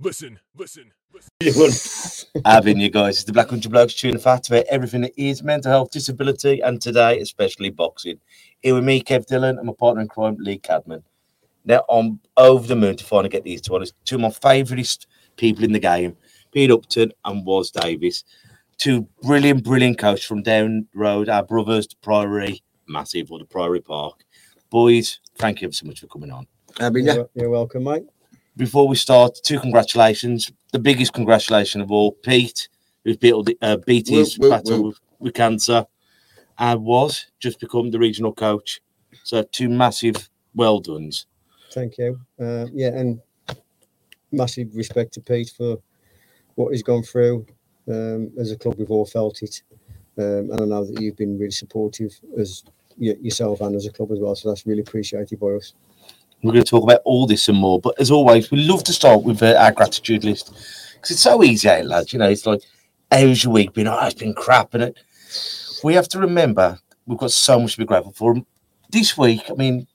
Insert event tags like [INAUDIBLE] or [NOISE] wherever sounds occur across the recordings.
Listen, listen, listen. [LAUGHS] having you guys. It's the Black Country Blokes chewing the fat about everything that is mental health, disability, and today, especially boxing. Here with me, Kev Dillon, and my partner in crime, Lee Cadman. Now, I'm over the moon to finally get these two on. It's two of my favourite people in the game, Pete Upton and Waz Davies. Two brilliant, brilliant coaches from down the road, our brothers, the Priory, massive, or the Priory Park. Boys, thank you so much for coming on. Having You're, you're welcome, mate. Before we start, two congratulations. The biggest congratulation of all, Pete, who's beat, uh, beat his Whoop, whoop, battle whoop. With, cancer and was just become the regional coach. So, two massive well dones. Thank you. Uh, yeah, and massive respect to Pete for what he's gone through. Um, as a club, we've all felt it, um, and I know that you've been really supportive as y- yourself and as a club as well. So that's really appreciated by us. We're going to talk about all this and more. But as always, we love to start with uh, our gratitude list because it's so easy, eh, lads. You know, it's like, how's your week been? Oh, it's been crap. And it, we have to remember we've got so much to be grateful for. This week, I mean,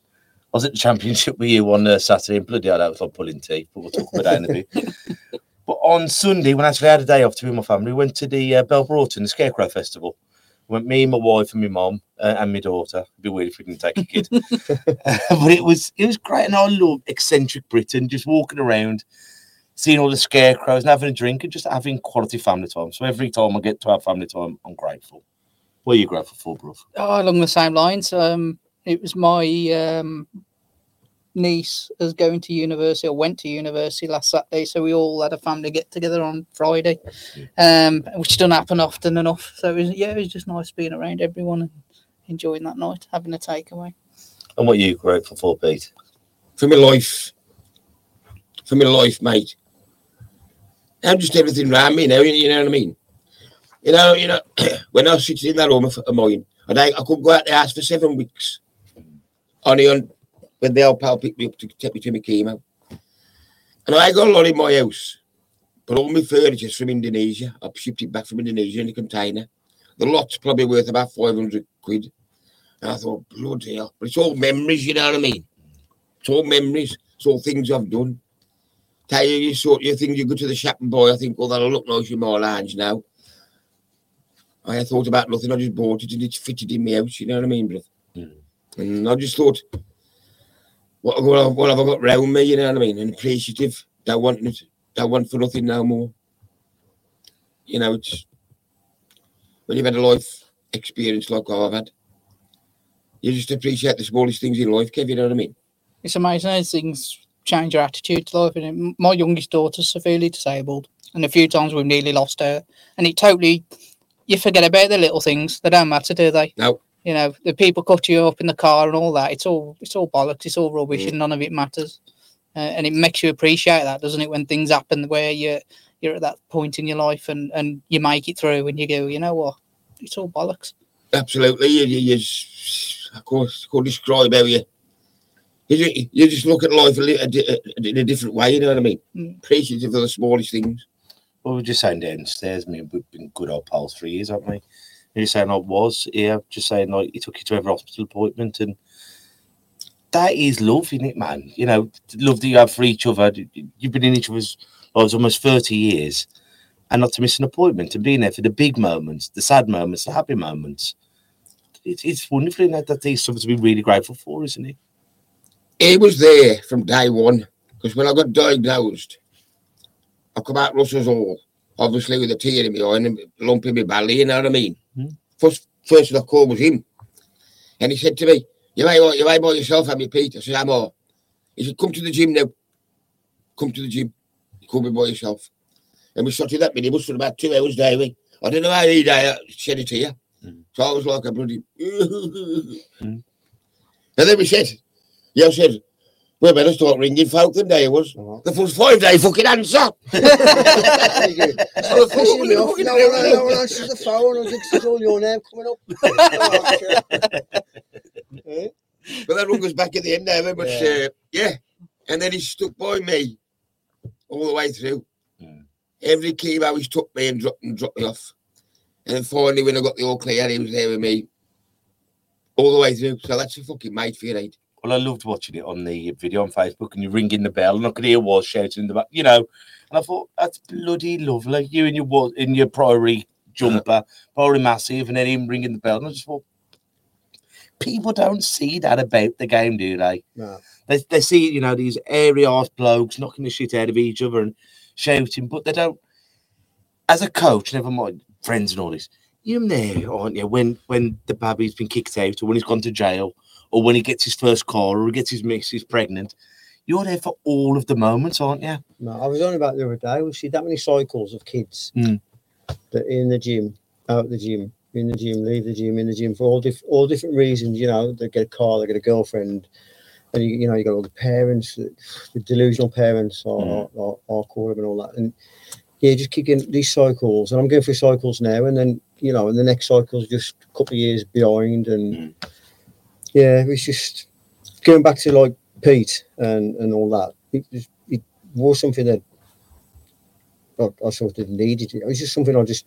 I was at the championship with you on uh, Saturday, and bloody hell, that was like pulling teeth, but we'll talk about that in a bit. [LAUGHS] But on Sunday, when I actually had a day off to be with my family, we went to the uh, Belbroughton, the Scarecrow Festival. Went me, my wife, and my mom, uh, and my daughter. It'd be weird if we didn't take a kid. [LAUGHS] but it was it was great, and I love eccentric Britain, just walking around, seeing all the scarecrows, and having a drink, and just having quality family time. So every time I get to have family time, I'm grateful. What are you grateful for, bro? Oh, along the same lines. Um, it was my um, niece is going to university or went to university last Saturday, so we all had a family get together on Friday, um, which doesn't happen often enough. So it was, yeah, it was just nice being around everyone and enjoying that night, having a takeaway. And what are you grateful for, Pete? for my life. For my life, mate. And just everything around me now, you, you know what I mean? You know, you know, [CLEARS THROAT] when I was sitting in that room of, of mine, and I, I couldn't go out the house for seven weeks. Only on when the old pal picked me up to take me to my chemo. And I got a lot in my house. But all my furniture's from Indonesia. I've shipped it back from Indonesia in a container. The lot's probably worth about 500 quid. And I thought, bloody hell. But it's all memories, you know what I mean? It's all memories. It's all things I've done. Tell you, you sort your things, you go to the shop and buy, I think, oh, that'll look nice in my lounge now. I thought about nothing, I just bought it and it's fitted in my house, you know what I mean, brother? Mm. And I just thought, what, what, have- what have I got round me, you know what I mean? And appreciative, don't want don't want for nothing no more. You know, it's when you've had a life experience like I've had, you just appreciate the smallest things in life, Kev, you know what I mean? It's amazing how things change your attitude to life. And my youngest daughter's severely disabled, and a few times we've nearly lost her. And it totally, you forget about the little things. They don't matter, do they? No. You know, the people cut you up in the car and all that. It's all, it's all bollocks. It's all rubbish, Mm. and none of it matters. Uh, and it makes you appreciate that, doesn't it? When things happen where you're you're at that point in your life and and you make it through, and you go, you know what? It's all bollocks. Absolutely. You, you, you just, of course, could describe how you, you, you just look at life a li- a di- a- in a different way, you know what I mean? Mm. Appreciative of the smallest things. Well, we're just saying downstairs. I mean, we've been good old pals for years, haven't we? You're saying I was here, just saying like he took you to every hospital appointment, and that is love, isn't it, man? You know, love that you have for each other. You've been in each other's lives almost 30 years, and not to miss an appointment and being there for the big moments, the sad moments, the happy moments. It's, it's wonderful isn't it, that there's something to be really grateful for, isn't it? He was there from day one because when I got diagnosed, I come out Russell's Hall, obviously with a tear in my eye and a lump in my belly, you know what I mean? First person I called was him. And he said to me, You may you may by yourself, have you, Pete? I said, I'm all. He said, Come to the gym now. Come to the gym. You come be by yourself. And we in that minibus for about two hours daily. I don't know how he died, shed it here. Mm. So I was like a bloody. [LAUGHS] Mm. And then we said, Yeah, I said, We better start ringing folk them day it was. Alright. The first five day fucking answer. [LAUGHS] [LAUGHS] There you. So the Pissing me off. fucking- No one, no one answers the phone. I think it's all your name coming up. [LAUGHS] But that rung us back at the end there, but Yeah. uh, yeah. And then he stuck by me all the way through. Mm. Every kilo he's took me and dropped and dropped me off. And then finally when I got the all clear, he was there with me all the way through. So that's a fucking mate for you, ain't Well, I loved watching it on the video on Facebook, and you're ringing the bell, and I could hear Waz shouting in the back, you know. And I thought that's bloody lovely. You in your in your Priory jumper, [LAUGHS] Priory massive, and then him ringing the bell, and I just thought people don't see that about the game, do they? No. They they see you know these airy ass blokes knocking the shit out of each other and shouting, but they don't. As a coach, never mind friends and all this, you're there, aren't you? When when the baby's been kicked out, or when he's gone to jail, or when he gets his first car, or he gets his missus pregnant, you're there for all of the moments, aren't you? No, I was on about the other day. We see that many cycles of kids Mm. that in the gym, out the gym, in the gym, leave the gym, in the gym for all diff- all different reasons. You know, they get a car, they get a girlfriend, and you, you know you got all the parents, the, the delusional parents, or, Mm. or, or call them and all that, and yeah, just kicking these cycles. And I'm going through cycles now, and then you know, and the next cycle's just a couple of years behind, and Mm. Yeah, it's just going back to like Pete and and all that. It, was- it was something that I, I sort of needed. It was just something I just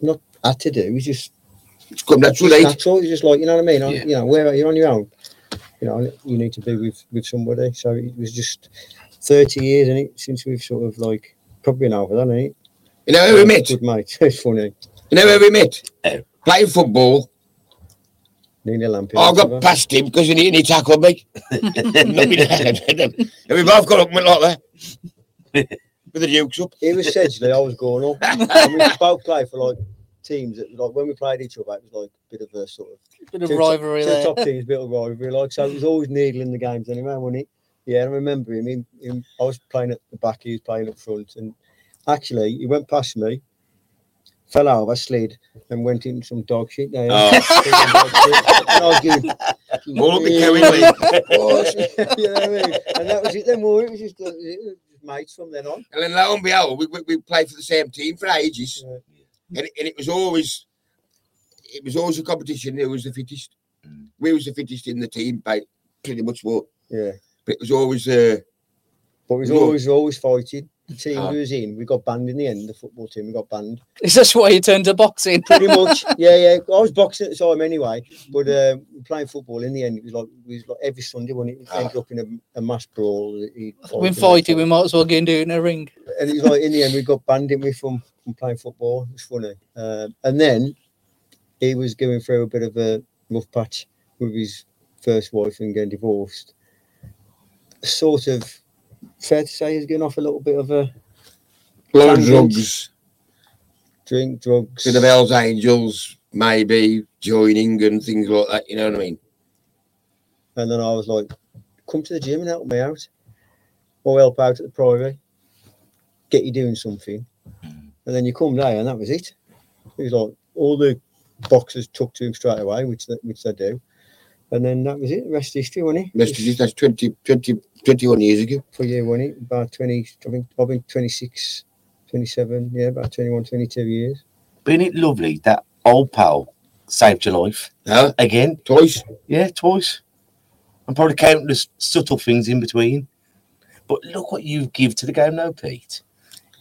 not had to do. It was just It's come natural, it's ain't natural. It's just like you know what I mean. I- Yeah. You know, where you're on your own. You know, you need to be with with somebody. So it was just thirty years, and it since we've sort of like probably an over that, ain't it? You know where we met? Good mate. [LAUGHS] It's funny. You know where we met? Oh. Playing football. Nearly lamping. I got past him because he, he tackled me. and we both got up and went like that. With the dukes up. It was Sedgley. I was going up. and we both played for like teams that like when we played each other, it was like a bit of a sort of Bit of two rivalry top, two there. top teams, bit of rivalry. Like so, it was always needle in the games anyway, wasn't it? Yeah, I remember him, him, him. I was playing at the back, he was playing up front, and actually he went past me, fell over, slid, and went into some dog shit there. Oh. and I was going, All up the "Yeah, Kerry way. you know what I mean? And that was it. Then more, it was just, uh, it was mates from then on. And then lo and behold, we, we, we played for the same team for ages. Yeah. And, it- and it was always it was always a competition who was the fittest. Mm. We was the fittest in the team by pretty much more. Yeah. But it was always uh But it was always always fighting. The team we was in, we got banned in the end. The football team, we got banned. [LAUGHS] Is this why you turned to boxing? Pretty [LAUGHS] much, yeah, yeah. I was boxing at the time anyway, but uh, playing football in the end, it was like was like every Sunday when it Ah. ended up in a, a mass brawl. When fighting, we might as well get into it in a ring. and it was like in the end we got banned didn't we from from playing football. It's funny. Um, and then he was going through a bit of a rough patch with his first wife and getting divorced. Sort of fair to say he's getting off a little bit of a load of drugs, drink, drugs. bit of Hell's Angels, maybe joining and things like that, you know what I mean? And then I was like, come to the gym and help me out. Or help out at the Priory. Get you doing something. Mm. And then you come there and that was it. It was like all the boxers took to him straight away, which they, which they do. And then that was it. The rest is history, wasn't it? Rest of it, that's 20, 20, 21 years ago. For you, wasn't it? About 20, I think, I've been 26, 27, yeah, about 21, 22 years. Been it lovely that old pal saved your life Huh? again? Twice. Yeah, twice. And probably countless subtle things in between. But look what you give to the game now, Pete.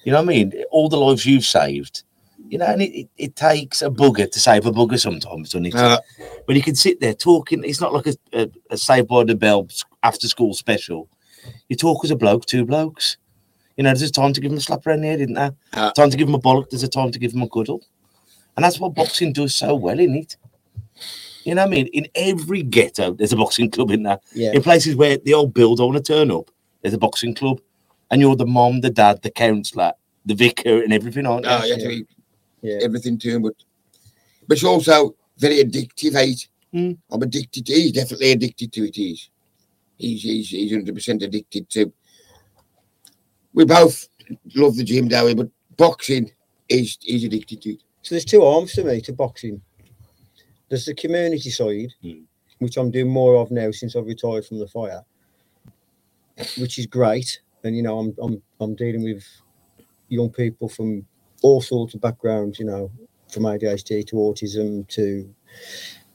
You know what I mean? All the lives you've saved. You know, and it, it, it takes a booger to save a booger sometimes, doesn't it? Uh, But you can sit there talking. It's not like a, a, a Saved by the Bell after school special. You talk as a bloke, two blokes. You know, there's a time to give them a slap around the head, isn't there? Uh. time to give them a bollock. There's a time to give them a cuddle. And that's what boxing does so well, isn't it? You know what I mean? In every ghetto, there's a boxing club in there. Yeah. In places where the old build don't want to turn up, there's a boxing club. And you're the mom, the dad, the counsellor, the vicar, and everything, aren't you? no, you have to be Yeah. everything to him, but but it's also very addictive. Mm. I'm addicted to he's definitely addicted to it. He's he's he's he's hundred percent addicted to. We both love the gym, we? But boxing is he's addicted to it. So there's two arms to me to boxing. There's the community side, Mm. which I'm doing more of now since I've retired from the fire. which is great. And you know, I'm I'm I'm dealing with young people from all sorts of backgrounds. You know, from ADHD to autism to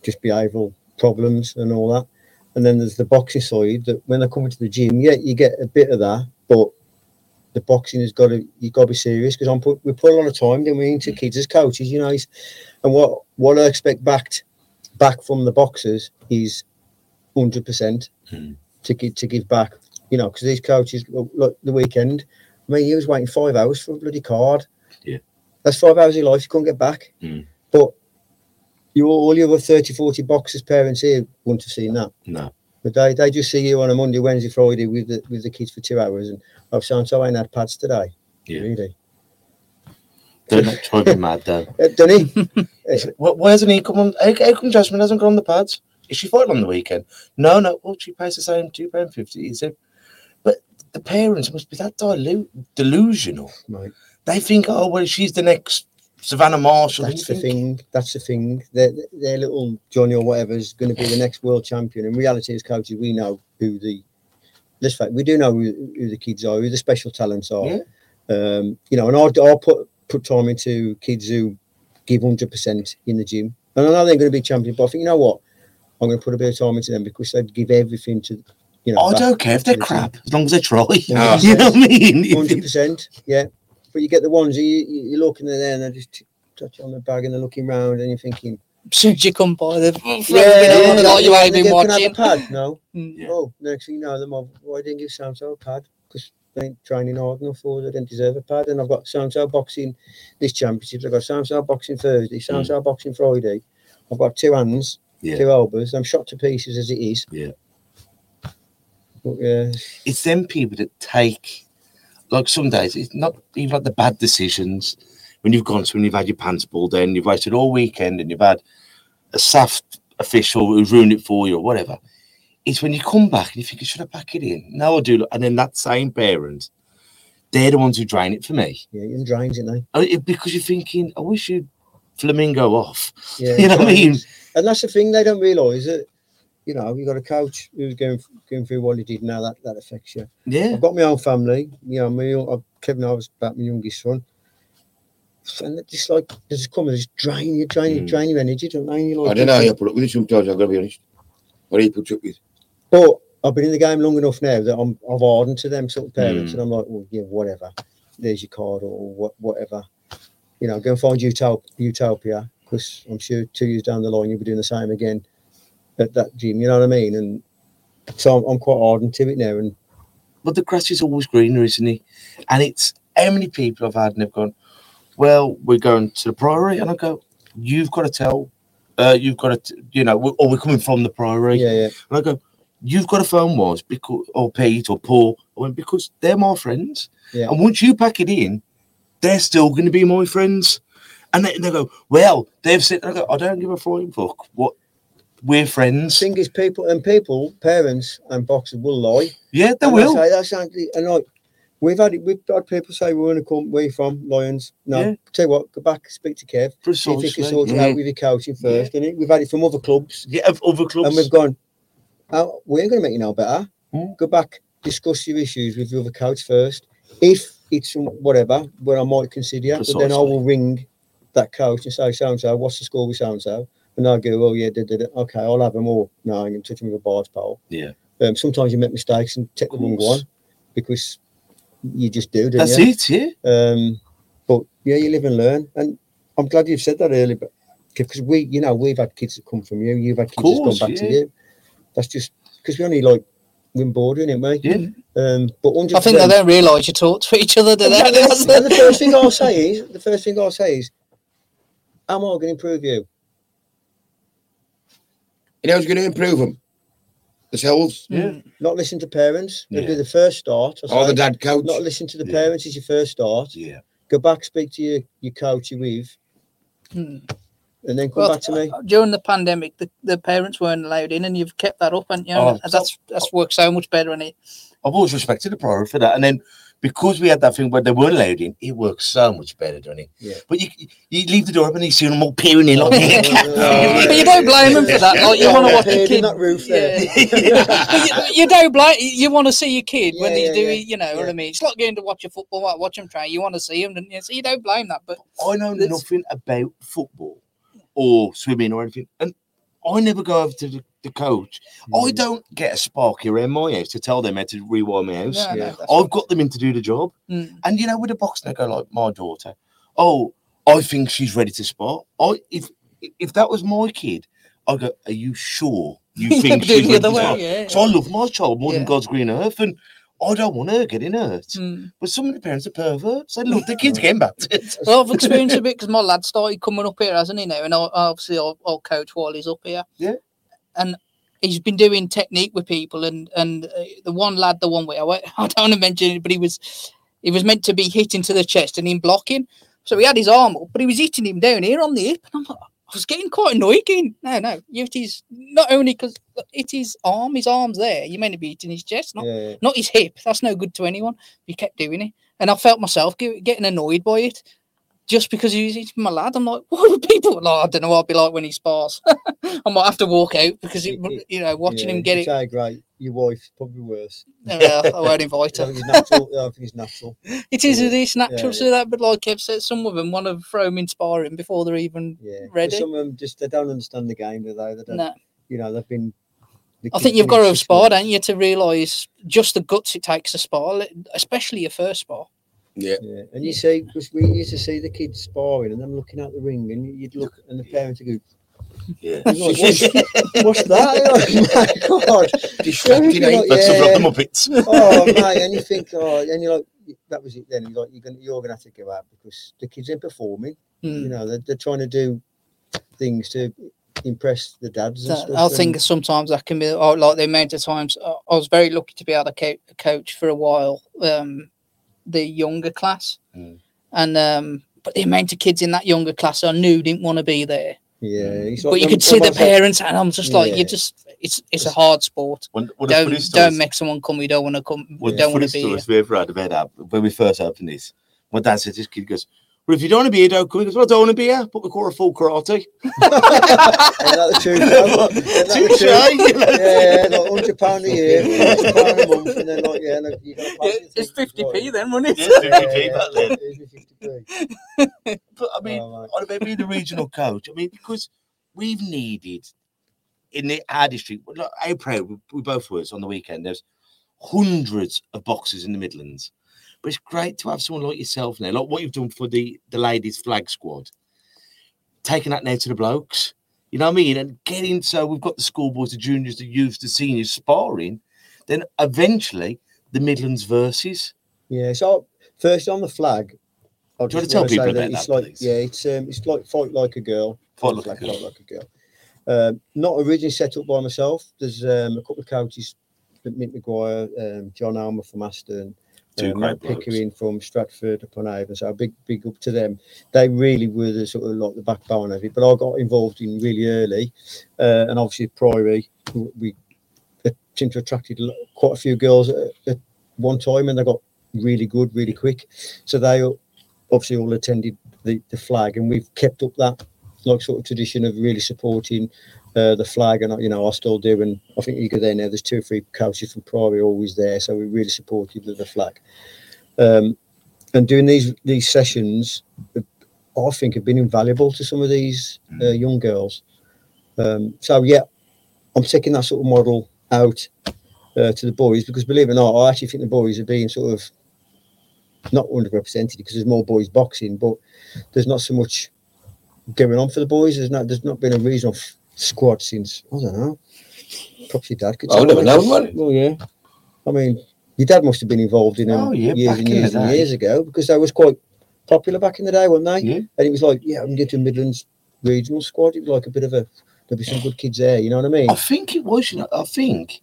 just behavioural problems and all that. And then there's the boxing side that when they come into the gym, yeah, you get a bit of that, but the boxing has got to you got to be serious because I'm put we put a lot of time then we into kids as coaches, you know. And what what I expect back back from the boxers is hundred percent Hmm. to give to give back, you know, because these coaches look, look the weekend. I mean, he was waiting five hours for a bloody card. Yeah. that's five hours of your life you can't get back. Hmm. But you all your other 30, 40 boxers parents here wouldn't have seen that. No. But they, they just see you on a Monday, Wednesday, Friday with the with the kids for two hours and I've so and so ain't had pads today. Yeah. Really. They're not driving mad though. [LAUGHS] Uh, don't he? [LAUGHS] Why, why hasn't he come on? How, how come Jasmine hasn't gone on the pads? Is she fighting on the weekend? No, no. Well, she pays the same two pound fifty. He said, but the parents must be that dilu- delusional. Right. They think, oh well, she's the next Savannah Marshall. That's the think- thing. That's the thing. Their, their little Johnny or whatever is going to be the next world champion. In reality, as coaches, we know who the. Let's fact, we do know who, who the kids are, who the special talents are. Yeah. Um, you know, and I'll, I'll put put time into kids who give hundred percent in the gym, and I know they're going to be champion. But I think you know what, I'm going to put a bit of time into them because they give everything to. You know, I don't care if they're crap as long as they try. [LAUGHS] You know what I mean? Hundred percent, yeah. But you get the ones you, you you're looking at there and they're just t- touch on the bag and they're looking round and you're thinking, As soon as you come by, the yeah, yeah, like you ain't they been go, "Can I have watching. pad? [LAUGHS] No. Mm. Yeah. Oh, next thing you know, them mob, why didn't give so a pad? Because they ain't training hard enough or they didn't deserve a pad. And I've got so and so boxing this championship. I've got so and so boxing Thursday, so and so boxing Friday. I've got two hands, Yeah. two elbows. I'm shot to pieces as it is. Yeah. But yeah, it's them people that take like some days it's not even like the bad decisions. When you've gone to and you've had your pants pulled in you've waited all weekend and you've had a soft official who's ruined it for you or whatever. It's when you come back and you think should I pack it in? No I do and then that same parent they're the ones who drain it for me. Yeah, and drains, isn't they? Oh, it- because you're thinking I wish you'd flamingo off. Yeah, [LAUGHS] you know what I mean. And that's the thing they don't realise that, you know, you got a coach who's going going through what he did. Now that that affects you. yeah I've got my own family. You know, me, uh, Kevin, I was about my youngest son. And it's just like they just come and just drain you, drain you, Mm. drain your energy, don't they? You like I don't know how you put up with it sometimes, I've got to be honest. What do you put up with? But I've been in the game long enough now that I'm I've hardened to them sort of parents, Mm. and I'm like, well, yeah, whatever. There's your card or what, whatever. You know, go and find Utop- Utopia because I'm sure two years down the line you'll be doing the same again at that gym. You know what I mean? And so I'm, I'm quite hardened to it now. And but the grass is always greener, isn't it? And it's how many people I've had and they've gone, well, we're going to the priory, and I go, you've got to tell, uh, you've got to, you know, we- or we're coming from the priory, yeah, yeah, and I go, you've got to phone Waz because or Pete or Paul, I went because they're my friends, Yeah. and once you pack it in, they're still going to be my friends, and they, they go, well, they've said, I go, I don't give a flying fuck what. We're friends. thing is, people and people, parents and boxers will lie. Yeah, they And will. Say, that's actually, and like we've had it, we've had people say we want to come, we from Lions. No, Yeah. tell you what, go back, speak to Kev, see if he can Precisely. sort it out with your coaching first. And we've had it from other clubs, Yeah, of other clubs. and we've gone, oh, we're going to make you know better. Mm. Go back, discuss your issues with the other coach first. If it's whatever, where I might consider, you, but then I will ring that coach and say, so and so, what's the score with so and so? And I go, oh yeah, did it. Okay, I'll have them all. No, I'm going to touch them with a barge pole. Yeah. Um, sometimes you make mistakes and take the wrong one because you just do, don't That's you? it. Yeah. Um, but yeah, you live and learn. And I'm glad you've said that earlier, but because we, you know, we've had kids that come from you, you've had kids course, that's gone back yeah. to you. That's just because we only like win bordering, ain't we? Yeah. Um, but 100%, I think they don't realise you talk to each other, do they? [LAUGHS] the first thing I'll say is, the first thing I'll say is, am I going to improve you? You know who's going to improve them? Themselves. Mm. Not listen to parents. It'll be Yeah. the first start. I Or the dad coach. Not listen to the Yeah. parents is your first start. Yeah. Go back, speak to your, your coach you're with, Mm. and then come Well, back to me. uh, during the pandemic, the, the parents weren't allowed in, and you've kept that up, and you know Oh, that's that's worked so much better. And it, I've always respected the Priory for that. And then because we had that thing where they weren't allowed in, it works so much better, doesn't it? Yeah. But you you leave the door open and you see them all peering in like [LAUGHS] oh, but you don't blame them for that. Like you want to watch your Appeared in kid. that roof there. Yeah. [LAUGHS] But you, you don't blame. You want to see your kid when Yeah, he's yeah, doing. yeah. You know what I mean? It's like going to watch a football. Like, watch him train. You want to see him, don't you? So you don't blame that. But I know That's- nothing about football or swimming or anything, and I never go over to the, the coach. Mm. I don't get a sparky around my house to tell them how to rewire my house. no, no, Yeah. that's I've got them in to do the job. Mm. And you know, with a boxing, they go like my daughter. Oh, I think she's ready to spar. I if if that was my kid, I go, Are you sure you [LAUGHS] think she's ready other to way, spar? yeah. So I love my child more Yeah. than God's green earth, and I don't want her getting hurt. Mm. But some of the parents are perverts. They love their [LAUGHS] kids getting back to it. Well, I've experienced a bit because my lad started coming up here, hasn't he? Now, and I- obviously I'll, I'll coach while he's up here. Yeah. And he's been doing technique with people, and and uh, the one lad, the one way I, won't- [LAUGHS] I don't want to mention it, but he was he was meant to be hit into the chest and him blocking. So he had his arm up, but he was hitting him down here on the hip, and I'm like. I was getting quite annoyed. Going, no, no, hit his not only because it is arm, his arm's there. You meant to be hitting his chest, not Yeah, not his hip. That's no good to anyone. He kept doing it, and I felt myself getting annoyed by it, just because he was he's my lad. I'm like, [LAUGHS] what would people? Like, I don't know what I'd be like when he spars. [LAUGHS] I might have to walk out because it, It- [LAUGHS] it- you know watching yeah, him get it. great. Your wife's probably worse. [LAUGHS] Yeah, I won't invite I her. think it's natural. I think it's natural. [LAUGHS] It is. yeah, It is natural yeah, to that, but like Kev said, some of them want to throw him in sparring before they're even Yeah. But ready. Some of them just they don't understand the game, do they? They don't. No. You know, they've been. the I think you've got to have six sparred, months. haven't you, to realise just the guts it takes to spar, especially your first spar. Yeah. Yeah, and you see, because we used to see the kids sparring and them looking out the ring, and you'd look, and the parents would go, Yeah. Like, what's, what's that? oh my [LAUGHS] god! Distracting? Like, That's yeah. of the Muppets. oh mate, [LAUGHS] and you think, oh, and you're like, that was it. Then you're like, you're gonna, you're gonna have to go out because the kids ain't performing. Mm. You know, they're, they're trying to do things to impress the dads. And That- stuff, I think and- sometimes that can be oh, like the amount of times I I was very lucky to be able to co- coach for a while, um, the younger class, Mm. and um, but the amount of kids in that younger class I knew didn't want to be there. Yeah, mm. but like you could see the parents, and I'm just like, Yeah. you just it's it's a hard sport. One, one of the Don't funniest don't make someone come. You don't want to come. One of don't want to funniest be. here. stories we ever had about that when we first opened this. My dad said, "This kid goes, well, if you don't want to be here, don't come." He goes, "Well, I don't want to be here, but we call it full karate." [LAUGHS] Ain't that the truth? that the Touche, truth? you [LAUGHS] know? Yeah, like hundred pound a year, [LAUGHS] hundred pound a month, and then like yeah, like, you got it's fifty p then, wasn't it? Yeah, 50p back then. then. But I mean, Oh, mate. on about being the regional coach, I mean, because we've needed in the, our district, well, look, how we, we both were on the weekend. There's hundreds of boxes in the Midlands, but it's great to have someone like yourself now, like what you've done for the the ladies' flag squad, taking that now to the blokes. You know what I mean? And getting so we've got the schoolboys, the juniors, the youths, the seniors sparring. Then eventually the Midlands versus. Yeah, so first on the flag. I Do you wanna tell wanna people that about it's that, like please? yeah, it's um, it's like fight like a girl. Fight the like a girl. Fight like a girl. Um, not originally set up by myself. There's um, a couple of coaches, Mick McGuire, um, John Almer from Aston, Two Matt great blokes. Pickering from Stratford upon Avon. So a big, big up to them. They really were the sort of like the backbone of it. But I got involved in really early, uh, and obviously Priory, we seemed to attracted quite a few girls at, at one time, and they got really good, really quick. So they obviously all attended the, the flag, and we've kept up that like sort of tradition of really supporting uh, the flag, and you know I still do. And I think you go there now. There's two or three coaches from Priory always there, so we're really supportive of the flag. Um, and doing these these sessions, uh, I think have been invaluable to some of these uh, young girls. Um, so yeah, I'm taking that sort of model out uh, to the boys because believe it or not, I actually think the boys are being sort of not underrepresented because there's more boys boxing, but there's not so much going on for the boys. There's not there's not been a reason. f- squad since I don't know. Perhaps your dad could. Oh, tell never me. know, man. Well, yeah. I mean, your dad must have been involved in them Oh, yeah, years and years and years ago because they was quite popular back in the day, weren't they? Yeah. And it was like, yeah, I'm getting to Midlands regional squad. It was like a bit of a there'll be some good kids there. You know what I mean? I think it was, you know, I think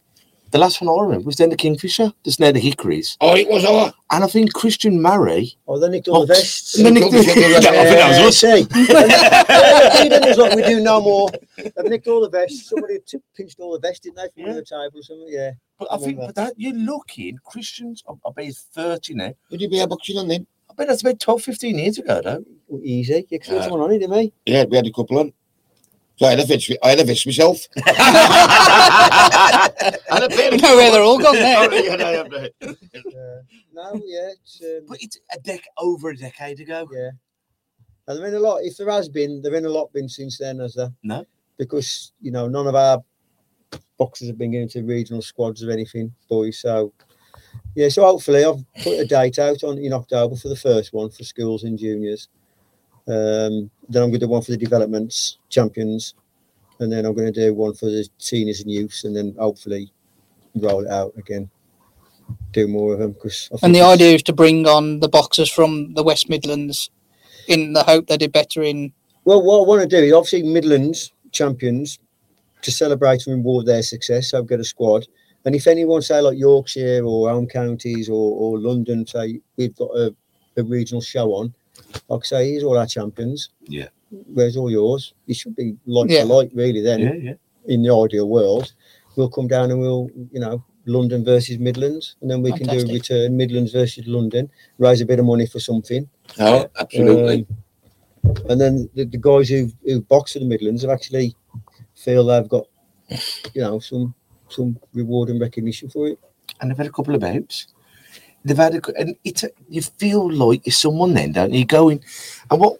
the last one I remember was then the Kingfisher, that's now the Hickories. Oh, it was all. And I think Christian Murray. Oh, they nicked all the oh, vests. [LAUGHS] and then Nick- [LAUGHS] Yeah, I think that was us. see. Yeah, [LAUGHS] then was like, we do no more. They've nicked all the vests. Somebody t- pinched all the vests, didn't they, from Yeah. the table or something? Yeah. But I think but that you're looking, Christians, I, I bet he's 30 now. Would you be a boxing on then? I bet that's about 12, 15 years ago, though. Easy. You can Yeah. someone on it, didn't we? Yeah, we had a couple on. So I had a fish. I had a fish myself. and a bit No, where they're all gone now. Yeah, no, yeah, but- Uh, no, yeah, it's, um, but it's a dec over a decade ago. yeah. And there been a lot. If there has been, there been a lot been since then, has there? No. Because you know none of our boxers have been going to regional squads or anything, boys. So yeah, so hopefully I've put a date out on in October for the first one for schools and juniors. Um, then I'm going to do one for the developments champions, and then I'm going to do one for the seniors and youths, and then hopefully roll it out again. Do more of them because. And the idea is to bring on the boxers from the West Midlands in the hope they did better in. Well, what I want to do is obviously Midlands champions to celebrate and reward their success. So I've got a squad. And if anyone say like Yorkshire or home counties or, or London say we've got a, a regional show on, like I say, he's all our champions. Yeah. Where's all yours? It should be like Yeah. for like really then Yeah, yeah. in the ideal world. We'll come down and we'll, you know, London versus Midlands, and then we can do a return Midlands versus London, raise a bit of money for something. Oh, absolutely. Um, and then the, the guys who who box for the Midlands have actually feel they've got, you know, some some reward and recognition for it. And they've had a couple of bouts. They've had a, cou- and it's a, you feel like you're someone then, don't you? Go in, and what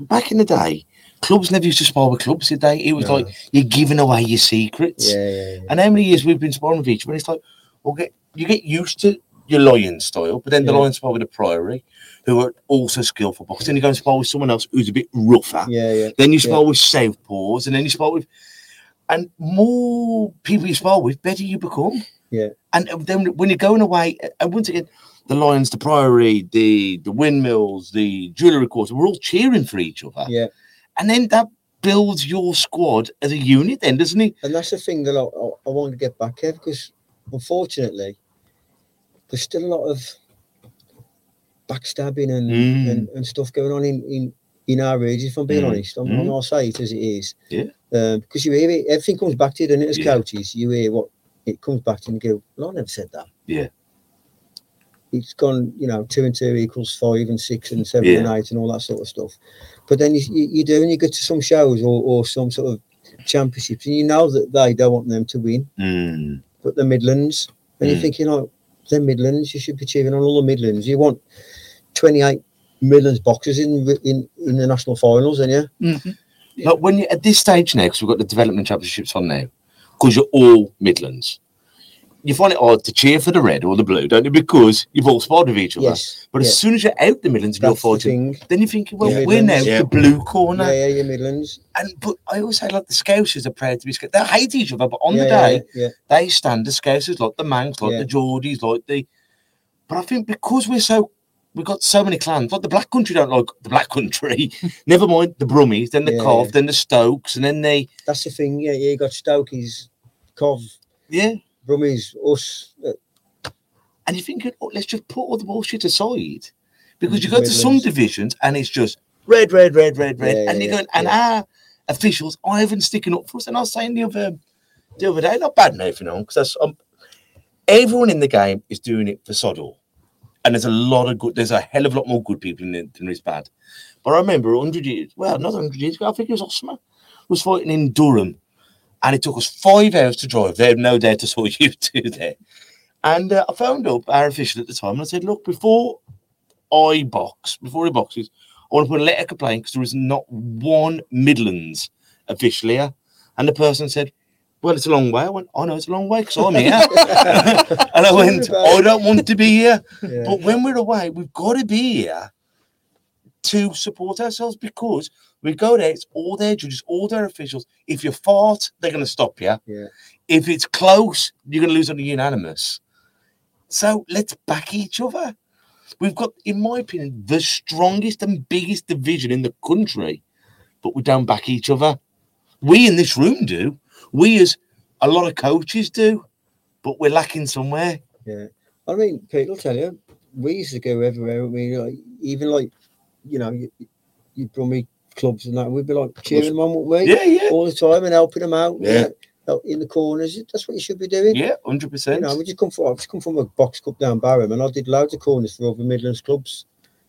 back in the day, clubs never used to spar with clubs, did they? It was No. like you're giving away your secrets. Yeah, yeah, yeah. And how many years we've been sparring with each other? It's like, well, get you get used to your lion style, but then the Yeah. lion spar with a priory, who are also skillful boxers. Then you go and spar with someone else who's a bit rougher. yeah, yeah. Then you spar with southpaws, and then you spar with, and more people you spar with, better you become. Yeah. And then when you're going away, and once again, the Lions, the Priory, the the windmills, the Jewellery Quarter, we're all cheering for each other. Yeah. And then that builds your squad as a unit, then, doesn't it? And that's the thing that I, I, I want to get back here because unfortunately, there's still a lot of backstabbing and, Mm. and, and stuff going on in, in, in our region, if I'm being Mm. honest. I'm, Mm. I'll say it as it is. Yeah. Um, because you hear it, everything comes back to you, doesn't it, as Yeah. coaches? You hear what it comes back to you and you go, well, I never said that. Yeah. It's gone, you know, two and two equals five and six and seven and eight and all that sort of stuff. But then you, you, you do, and you go to some shows or, or some sort of championships, and you know that they don't want them to win, Mm. but the Midlands, and you're Mm. thinking, like, the Midlands, you should be cheering on all the Midlands. You want 28 Midlands boxers in in, in the national finals, and yeah, Mhm. But when you're at this stage now, because we've got the development championships on now, because you're all Midlands, you find it hard to cheer for the red or the blue, don't you? Because you've all sparred with each other. yes, But yeah. as soon as you're out the Midlands and you're that's the fighting, then you're thinking, well, Yeah, we're now Yeah. the blue corner. Yeah, yeah, yeah, Midlands. And but I always say, like the Scousers are proud to be Scousers. They hate each other, but on yeah, the day, yeah, they stand as Scousers, like the Manx, like Yeah. the Geordies, like the. But I think because we're so, we've got so many clans. Like the Black Country don't like the Black Country. [LAUGHS] Never mind the Brummies, then the Yeah, Cov, yeah. then the Stokes, and then they, that's the thing. Yeah, yeah, you got Stokies, Cov, yeah. Brummies, us. And you're thinking, oh, let's just put all the bullshit aside. Because you go to some divisions and it's just red, red, red, red, red. Yeah, and you're going, and our officials aren't even sticking up for us. And I was saying the other the other day, not bad you know, because um, everyone in the game is doing it for Sodor. And there's a lot of good, there's a hell of a lot more good people in than there's bad. But I remember 100 years, well, not 100 years ago, I think it was Osma, was fighting in Durham. And it took us five hours to drive there. No doubt to saw [LAUGHS] you two there. And uh, I phoned up our official at the time and I said, look, before I box, before he boxes, I want to put a letter complaint because there is not one Midlands official here. And the person said, well, it's a long way. I went, oh, I know it's a long way because I'm here. [LAUGHS] and I went, I don't want to be here. Yeah. But when we're away, we've got to be here to support ourselves because we go there, it's all their judges, all their officials. If you fart, they're going to stop you. Yeah. If it's close, you're going to lose on the unanimous. So let's back each other. We've got, in my opinion, the strongest and biggest division in the country, but we don't back each other. We in this room do. We, as a lot of coaches, do, but we're lacking somewhere. Yeah, I mean, Pete, I'll tell you, we used to go everywhere. I mean, like, even like, you know, you, you me clubs and that, we'd be like cheering them on, wouldn't we? Yeah, yeah. All the time and helping them out. Yeah. in the corners. That's what you should be doing. Yeah, hundred percent. You know, we just come from I've just come from a box cup down Barham, and I did loads of corners for other Midlands clubs,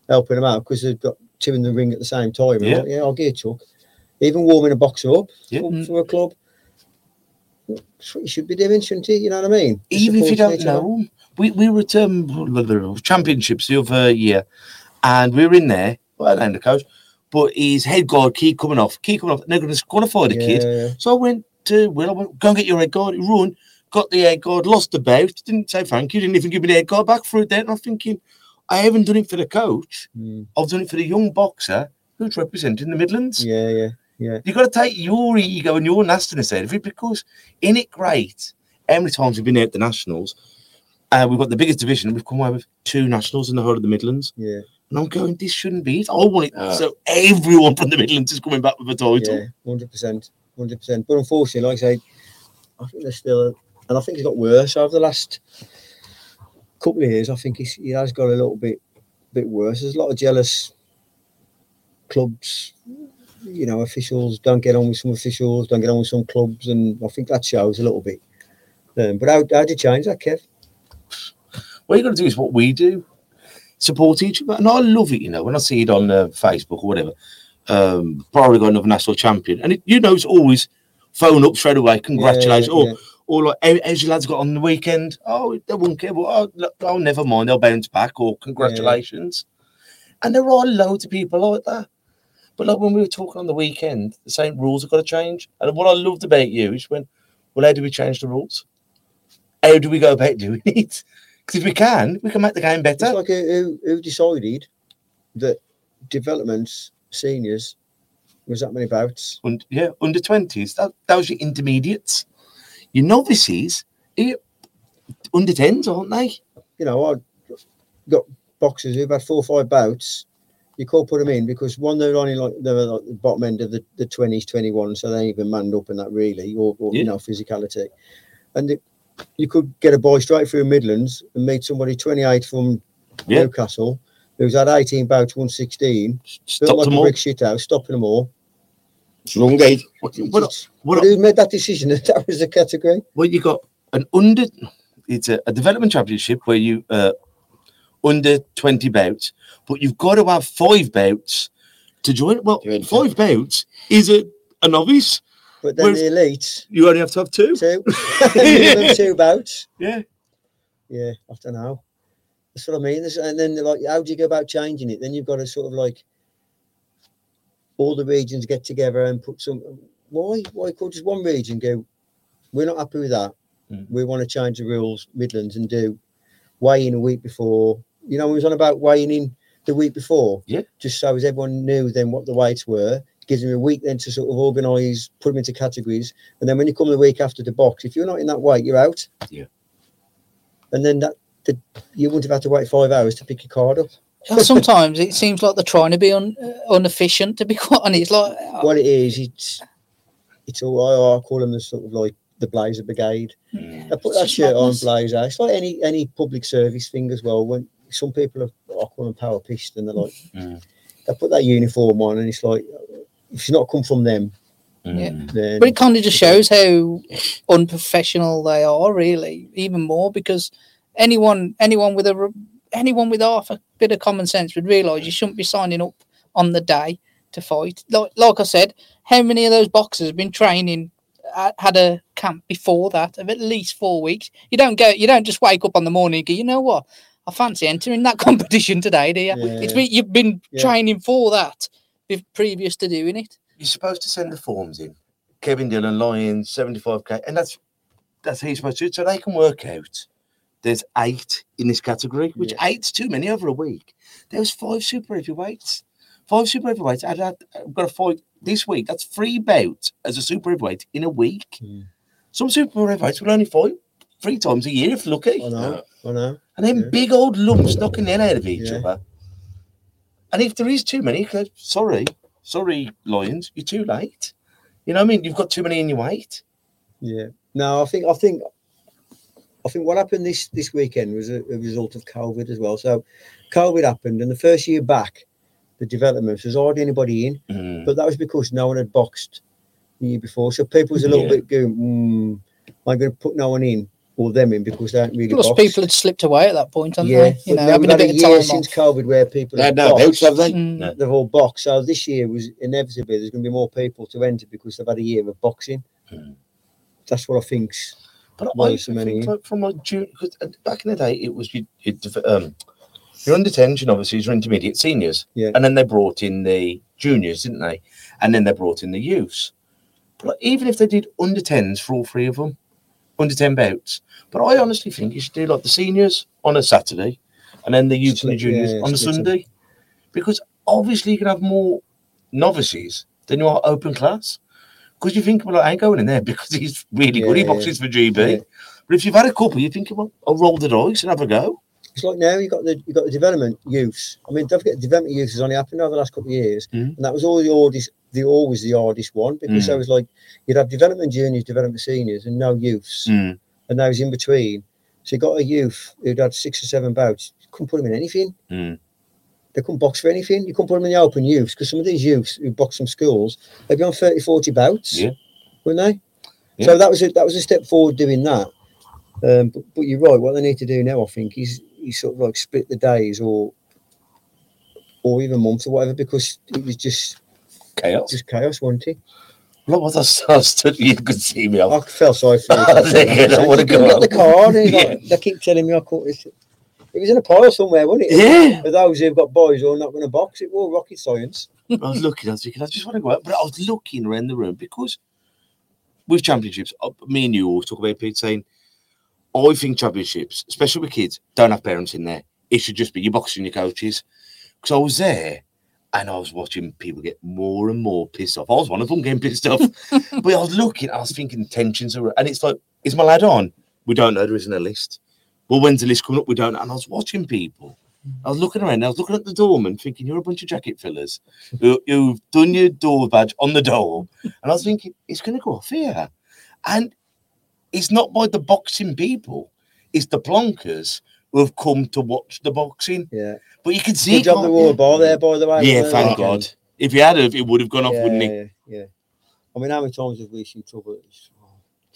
helping them out because they've got two in the ring at the same time. Yeah. yeah, yeah, I'll get a chuck. Even warming a boxer up Yeah. for a club. You should be doing, shouldn't you? You know what I mean? Even if you don't know, we we were at um, championships the other year, and we were in there. Well, I don't the coach, but his head guard keep coming off, keep coming off. And they're going to qualify the kid. So I went to Will. I went, go and get your head guard. He run, got the head guard, lost the bout. Didn't say thank you. Didn't even give me the head guard back for it. Then I'm thinking, I haven't done it for the coach. Mm. I've done it for the young boxer who's representing the Midlands. yeah, yeah, yeah. You've got to take your ego and your nastiness out of it because in it great. How many times we've been out at the nationals? Uh, we've got the biggest division. We've come away with two nationals in the whole of the Midlands. Yeah, And I'm going, this shouldn't be it. I want it Ah. so everyone from the Midlands is coming back with a title. yeah, hundred percent, hundred percent. But unfortunately, like I say, I think there's still, and I think it's got worse over the last couple of years. I think it's, it has got a little bit, bit worse. There's a lot of jealous clubs. You know, officials don't get on with some officials, don't get on with some clubs, and I think that shows a little bit. Um, but how how do you change that, Kev? What you got to do is what we do support each other. And I love it, you know, when I see it on uh, Facebook or whatever. Um, probably got another national champion. And it, you know, it's always phone up straight away, congratulations. Yeah, or, yeah. or like, "How- how's your lads got on the weekend? Oh, they won't care. Well, oh, oh, never mind, they'll bounce back. Or congratulations. And there are loads of people like that. But like when we were talking on the weekend, the same rules have got to change. And what I loved about you is when, well, how do we change the rules? How do we go about [LAUGHS] doing it? Because if we can, we can make the game It's better. like who, who- who decided that developments, seniors, was that many bouts? Und, yeah, under 20s, that, that was your intermediates. Your novices, eh, under 10s, aren't they? you know, I've got boxers who've had four or five bouts. You can't put them in because one, they're only like they're like the bottom end of the, the 20s, 21, so they ain't even manned up in that really, or, or Yeah. you know, physicality. And it, you could get a boy straight through Midlands and meet somebody 28 from Yeah. Newcastle who's had 18 bouts, 116, built Stop like a all. brick shit house, stopping them all. It's wrong. What, It's- what, it's- what, but who made that decision? that [LAUGHS] that was the category. well, you got an under, it's a, a development championship where you, uh, under 20 bouts, but you've got to have five bouts to join. Well, five bouts is a, a novice. But then the elite, You only have to have two. two, [LAUGHS] [LAUGHS] two bouts. Yeah. Yeah, I don't know. That's what I mean. And then like, how do you go about changing it? Then you've got to sort of like all the regions get together and put some. Why? Why could just one region go? We're not happy with that. Mm. We want to change the rules, Midlands, and do weigh in a week before. You know, we was on about weighing in the week before. Yeah. Just so as everyone knew then what the weights were. Gives them a week then to sort of organise, put them into categories, and then when you come the week after the box, if you're not in that weight, you're out. Yeah. And then that the, you wouldn't have had to wait five hours to pick your card up. And [LAUGHS] sometimes it seems like they're trying to be un, uh, inefficient, to be [LAUGHS] quite honest. Like, uh, What it is, it's it's all I, I call them the sort of like the Blazer Brigade. Mm. I put that just shirt on. Blazer. It's like any any public service thing as well. When some people are, I call them power pissed, and they're like, Mm. they put that uniform on, and it's like, if it's not come from them, Yeah. Mm. then but it kind of just shows how unprofessional they are, really, even more because anyone, anyone with a, anyone with half a bit of common sense would realise you shouldn't be signing up on the day to fight. Like, like I said, how many of those boxers have been training? uh, Had a camp before that of at least four weeks. You don't go. You don't just wake up on the morning and go. You know what? I fancy entering that [LAUGHS] competition today, do you? It's Yeah. been, you've been Yeah. training for that be- previous to doing it. You're supposed to send the forms in. Kevin Dillon, Lions, 75k, and that's that's how you're supposed to do it. So they can work out. There's eight in this category, which Yeah. eight's too many over a week. There was five super heavyweights. Five super heavyweights. I'd, had, I've got a fight this week. That's three bouts as a super heavyweight in a week. Mm. Some super heavyweights will only fight three times a year if lucky. I know, I know. And then Yeah. big old lumps knocking the hell out of each Yeah. other. And if there is too many, sorry, sorry, Lions, you're too late. You know what I mean? You've got too many in your weight. Yeah. No, I think I think I think what happened this this weekend was a, a result of COVID as well. So COVID happened, and the first year back, the developments was hardly anybody in, Mm. but that was because no one had boxed the year before. So people was a little Yeah. bit going, mm, I'm going to put no one in or them in because they aren't really Plus, boxed. people had slipped away at that point, hadn't yeah, they? You but know, now having we've a bit a of year time since off. COVID where people They have had no boxed. have they? Mm. No. They've all boxed. So this year was inevitably there's going to be more people to enter because they've had a year of boxing. Mm. That's what I think's But I so many- think like from a junior, because back in the day, it was you, you, um, your under 10s, and obviously your intermediate seniors. Yeah. And then they brought in the juniors, didn't they? And then they brought in the youths. But like, even if they did under 10s for all three of them, under 10 bouts. But I honestly think you should do like the seniors on a Saturday and then the youths and the juniors yeah, on a. Sunday. Because obviously you can have more novices than you are open class. Because you think, well, I ain't going in there [LAUGHS] because he's really good. He Yeah, yeah. boxes for GB. Yeah. But if you've had a couple, you think, well, I'll roll the dice and have a go. It's like now you got the you got the development youths. I mean, don't forget development youths has only happened over the last couple of years, Mhm. and that was all the hardest, the always the hardest one because Mm. there was like you'd have development juniors, development seniors, and no youths, and now he's in between. So you got a youth who'd had six or seven bouts. You couldn't put him in anything. Mm. They couldn't box for anything. You couldn't put them in the open youths because some of these youths who box some schools, they'd be on 30, 40 bouts, Yeah. wouldn't they? Yeah. So that was a, that was a step forward doing that. Um, but, but you're right. What they need to do now, I think, is is sort of like split the days or or even months or whatever because it was just Chaos. just chaos, wasn't it? Look what I I stood, you could see me. I felt sorry for [LAUGHS] you. I don't wanna go on. the he's Yeah. like, they keep telling me I couldn't. It's, it was in a pile somewhere, wasn't it? Yeah. For those who've got boys who are not going to box, it was rocket science. I was looking, I was thinking, I just want to go out. But I was looking around the room because with championships, uh, me and you always talk about Pete saying, I think championships, especially with kids, don't have parents in there. It should just be your boxing, your coaches. Because I was there and I was watching people get more and more pissed off. I was one of them getting pissed off. [LAUGHS] but I was looking, I was thinking tensions are, and it's like, is my lad on? We don't know, there isn't a list. Well, when's the list coming up? We don't know. And I was watching people. I was looking around, I was looking at the doorman, thinking, you're a bunch of jacket fillers who, who've done your door badge on the door. And I was thinking, it's going to go off here. And it's not by the boxing people, it's the plonkers who have come to watch the boxing. Yeah. But you can see Good it. job the can't wall you? bar there, by the way. Yeah, thank it? God. If you had it, it would have gone off, yeah, wouldn't it? Yeah, yeah. I mean, how many times have we seen trouble? at this- oh,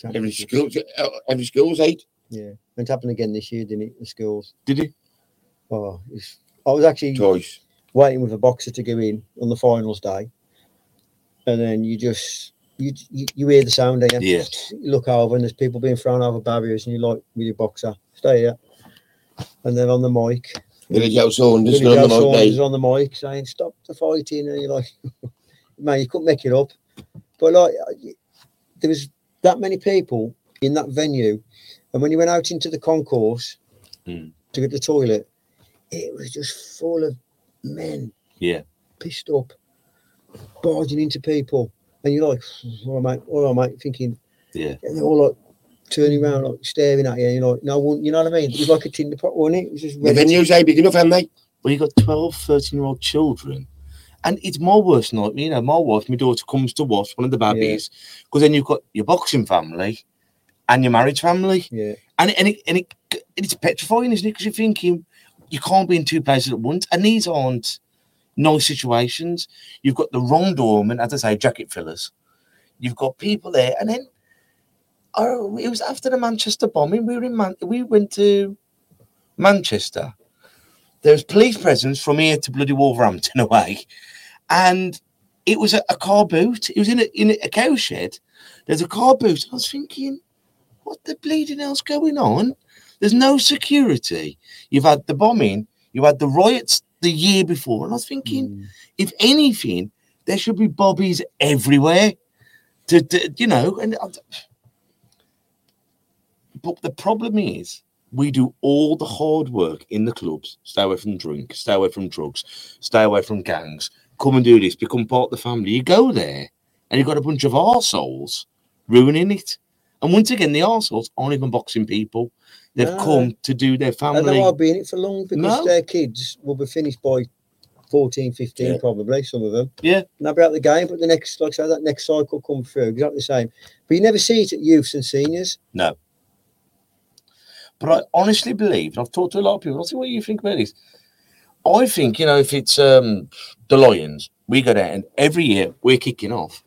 Every championships? school, every school's eight. Yeah. It happened again this year, didn't it? The schools. Did he? Oh, it's, I was actually Twice. waiting with a boxer to go in on the finals day, and then you just you you, you hear the sound, you? Yeah. You look over and there's people being thrown over barriers, and you're like, with your boxer, stay here. And then on the mic, Billy Joe Saunders Billy on Joe the Saunders on the mic saying, "Stop the fighting," and you're like, [LAUGHS] "Man, you couldn't make it up." But like, there was that many people in that venue, and when you went out into the concourse Hmm. to get the toilet, it was just full of men. Yeah. pissed up, barging into people, and you're like, "All right, mate, all right, mate," thinking, Yeah. and they're all like turning around, like staring at you, and you're like, "No one," you know what I mean? It was like a tinder pot, wasn't it? it was the venues ain't big enough, haven't they? Well, you got 12, 13 year old children. And it's my worst nightmare. You know, my wife, my daughter comes to watch one of the babies because then you've got your boxing family and your marriage family. Yeah, And, and, it, and it, it's petrifying, isn't it? Because you're thinking you can't be in two places at once. And these aren't nice situations. You've got the wrong doorman, as I say, jacket fillers. You've got people there. And then oh, it was after the Manchester bombing. We were in Man- we went to Manchester. There was police presence from here to bloody Wolverhampton [LAUGHS] away. And it was a, a car boot. It was in a, in a cow shed. There's a car boot. I was thinking, what the bleeding hell's going on? There's no security. You've had the bombing, you had the riots the year before. And I was thinking, Mm. if anything, there should be bobbies everywhere. To, to you know, and but the problem is we do all the hard work in the clubs. Stay away from drink, stay away from drugs, stay away from gangs. Come and do this, become part of the family. You go there and you've got a bunch of arseholes ruining it. And once again, the arseholes aren't even boxing people. They've No. come to do their and family. they won't be in it for long because No. their kids will be finished by 14, 15, Yeah. probably some of them. Yeah. and they'll be out the game. But the next, like I say, that next cycle come through exactly the same. But you never see it at youths and seniors. No. But I honestly believe, and I've talked to a lot of people, I'll see what you think about this. I think, you know, if it's um the Lions, we go down and every year we're kicking off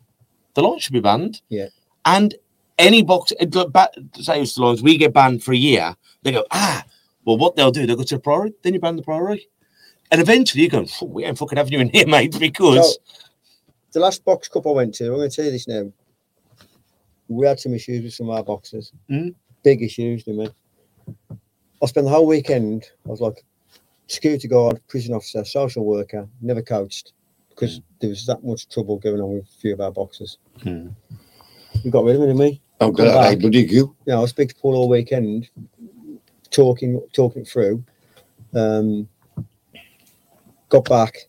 The Lions should be banned. Yeah. And any box, go say lines, we get banned for a year. They go, ah, well, what they'll do, they'll go to the Priory, then you ban the Priory. And eventually you go, "Phew, we ain't fucking having you in here, [LAUGHS] mate, because. So, the last box cup I went to, I'm going to tell you this now. We had some issues with some of our boxers. Mm. Big issues, didn't we? I spent the whole weekend, I was like security guard, prison officer, social worker, never coached because there was that much trouble going on with a few of our boxers. Mm. We got rid of them, didn't we? I'm Come glad I back. bloody you. you know, I speak to Paul all weekend, talking talking it through. Um, got back,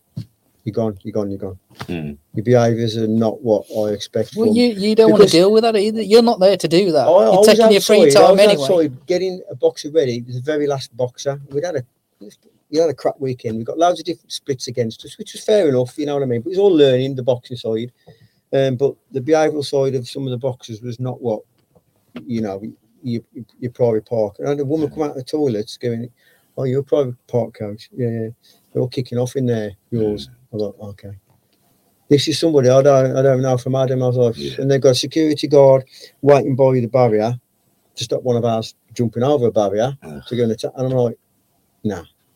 you're gone, you're gone, you're gone. Mm. Your behaviours are not what I expect. Well, from you, you don't want to deal with that either. You're not there to do that. I, I You're was taking your free outside, I time was anyway. outside getting a boxer ready. It was the very last boxer. We'd had a we had a crap weekend. We got loads of different splits against us, which was fair enough, you know what I mean. But it was all learning the boxing side. Um, but the behavioural side of some of the boxers was not what you know you you, you Priory Park. And I had a woman come out of the toilets going, "Oh, you're a Priory Park coach? Yeah, yeah. They're all kicking off in there. Yours." I was like, "Okay." This is somebody I don't I don't know from Adam. I was like, Yeah. and they've got a security guard waiting by the barrier to stop one of ours jumping over a barrier Ugh. to go and attack. And I'm like,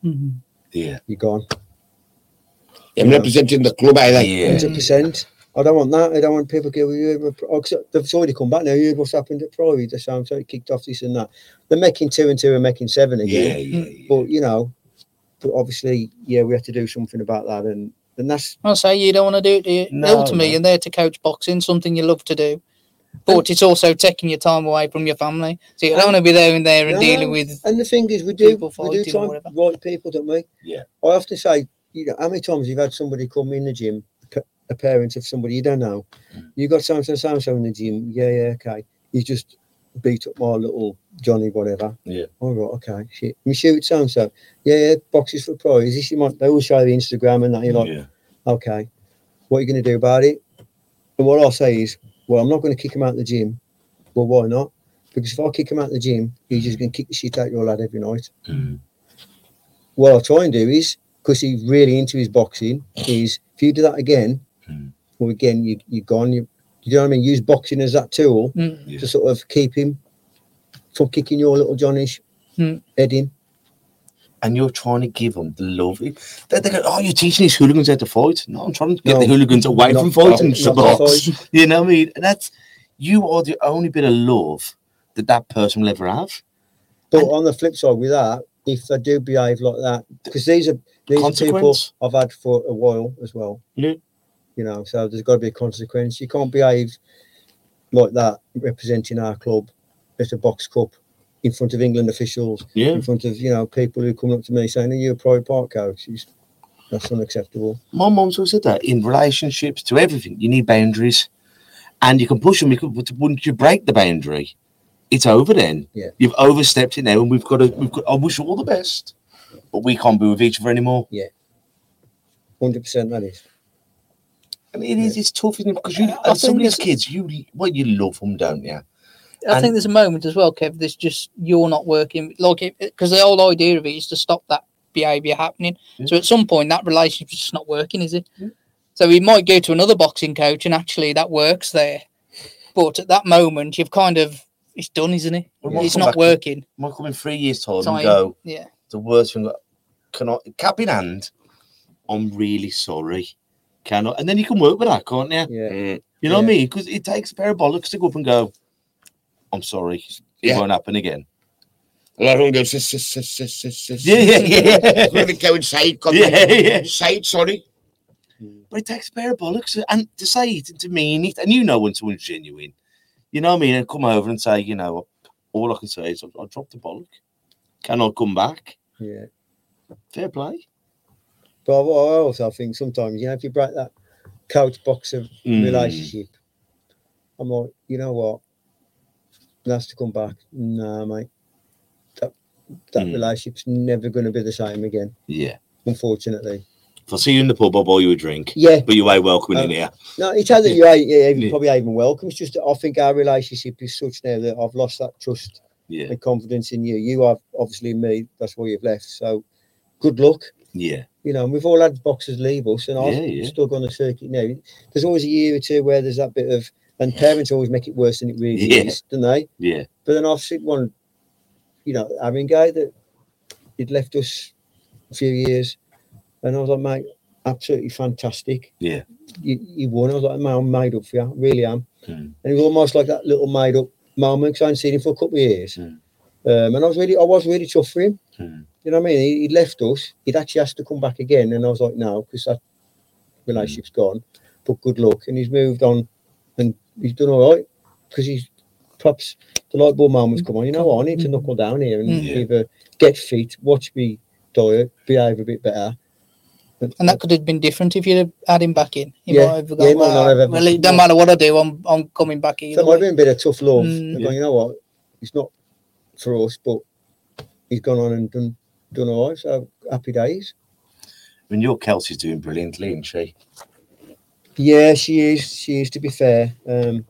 Mhm. Yeah. you're gone. I'm representing the club either. Yeah. Hundred percent. I don't want that. I don't want people going. You oh, 'cause they've already come back now. You what's happened at Priory? The sound so it kicked off this and that. They're making two and two and making seven again. yeah, mm. yeah. But you know, but obviously, yeah, we have to do something about that. And and that's I'll say you don't want to do it. Do you? No, Ultimately, no. you're there to coach boxing, something you love to do. But it's also taking your time away from your family. So you don't want to be there and there and No, dealing with. and the thing is, we do we do fighting try and whatever. right people, don't we? Yeah. I often say, you know, how many times you've had somebody come in the gym, p- a parent of somebody you don't know, Mm. you got so and so, so and so in the gym. Yeah, yeah, okay. You just beat up my little Johnny, whatever. Yeah. All right, okay, shit. Me shoot so and so. Yeah, yeah, boxes for prize. This you might. They all show the Instagram and that. You're like, yeah. okay, what are you going to do about it? And what I'll say is, well, I'm not going to kick him out of the gym. Well, why not? Because if I kick him out of the gym, he's just going to kick the shit out of your lad every night. Mm. What I'll try and do is, because he's really into his boxing, is if you do that again. Well, again, you, you're gone. You, you know what I mean? Use boxing as that tool Mm. Yeah. to sort of keep him from kicking your little Johnny's Hmm. head in. And you're trying to give them the love. They, they go, oh, you're teaching these hooligans how to fight. No, I'm trying to get No, the hooligans away not- from fighting not to to box. fight. [LAUGHS] You know what I mean? And that's you are the only bit of love that that person will ever have. But And- on the flip side, with that, if they do behave like that, because these are these are people I've had for a while as well. Yeah. You know, so there's got to be a consequence. You can't behave like that representing our club at a box cup in front of England officials, Yeah. in front of you know people who come up to me saying, "Are you a Priory Park coach?" It's, that's unacceptable. My mom's always said that in relationships to everything, you need boundaries, and you can push them. You can, but once you break the boundary, it's over. Then Yeah. you've overstepped it now, and we've got to. We've got. I wish you all the best, but we can't be with each other anymore. Yeah, Hundred percent, that is. And it is. It's tough, isn't it? Because you, I some of these kids, you well, you love them, don't you? I And- think there's a moment as well, Kev. There's just you're not working like because the whole idea of it is to stop that behaviour happening. Yeah. So at some point, that relationship's just not working, is it? Yeah. So we might go to another boxing coach, and actually that works there. But at that moment, you've kind of it's done, isn't it? We might It's not back to- working. Might come in three years' time and go. Yeah. The worst thing. Can I cap in hand? I'm really sorry. Can I? And then you can work with that, can't you? Yeah. Mm. You know what I mean? Because it takes a pair of bollocks to go up and go. I'm sorry. It Yeah. won't happen again. A lot of them go, sis, sis, sis, sis, sis, sis. Yeah, yeah, yeah. Let me go and say it. God, Yeah, yeah. Say it, sorry. But it takes a pair of bollocks and to say it and to mean it, and you know when someone's genuine. You know what I mean? And come over and say, you know, all I can say is I, I dropped the bollock. Can I come back? Yeah. Fair play. But I I also think sometimes, you know, if you break that coach boxer Mm. relationship, I'm like, you know what? That's to come back. Nah, mate. That that Mm. relationship's never going to be the same again. Yeah. Unfortunately. If I see you in the pub, I'll buy you a drink. Yeah. But you ain't welcome in Um, here. No, it's either you ain't yeah, Yeah. probably even welcome. It's just that I think our relationship is such now that I've lost that trust Yeah. and confidence in you. You have obviously in me. That's why you've left. So good luck. Yeah. You know, and we've all had boxers leave us, and I've Yeah, yeah. still gone the circuit now. There's always a year or two where there's that bit of And parents always make it worse than it really Yeah. is, don't they? Yeah. But then I've seen one, you know, having guy that he'd left us a few years, and I was like, mate, absolutely fantastic. Yeah. You, you won. I was like, mate, I'm made up for you, I really am. Mm. And it was almost like that little made up moment because I hadn't seen him for a couple of years. Mm. Um, and I was really, I was really tough for him. Mm. You know what I mean? He, he'd left us. He'd actually asked to come back again, and I was like, no, because that relationship's gone. But good luck, and he's moved on, and he's done all right because he's perhaps the light bulb moment's come on. You know what? I need to knuckle down here and. Yeah. either get fit, watch me diet, behave a bit better. And that could have been different if you'd have had him back in. He Yeah, might have yeah, gone, he might not "Well, have ever- well, it doesn't matter what I do, I'm I'm coming back So either it might have been a bit of tough love. Mm. I've Yeah. gone, you know what? It's not for us, but he's gone on and done done all right. So happy days. I mean, your Kelsey's doing brilliantly, isn't she? Yeah, she is. She is. To be fair, um,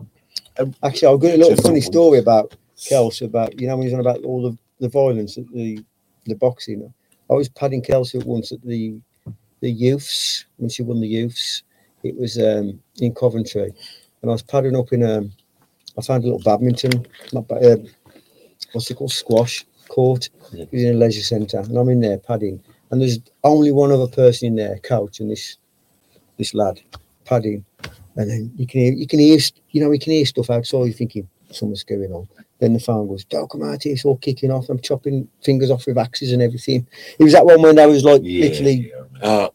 actually, I've got a little funny story about Kelsey about you know when he's on about all the, the violence at the the boxing. I was padding Kelsey once at the the youths when she won the youths. It was um, in Coventry, and I was padding up in um, I found a little badminton, not uh, what's it called, squash court. Yeah. It in a leisure centre, and I'm in there padding, and there's only one other person in there, coach, and this this lad padding, and then you can hear you can hear you know you can hear stuff outside. You're thinking something's going on. Then the phone goes, "Don't come out here!" It's all kicking off. I'm chopping fingers off with axes and everything. It was that one when I was like Yeah. literally Uh,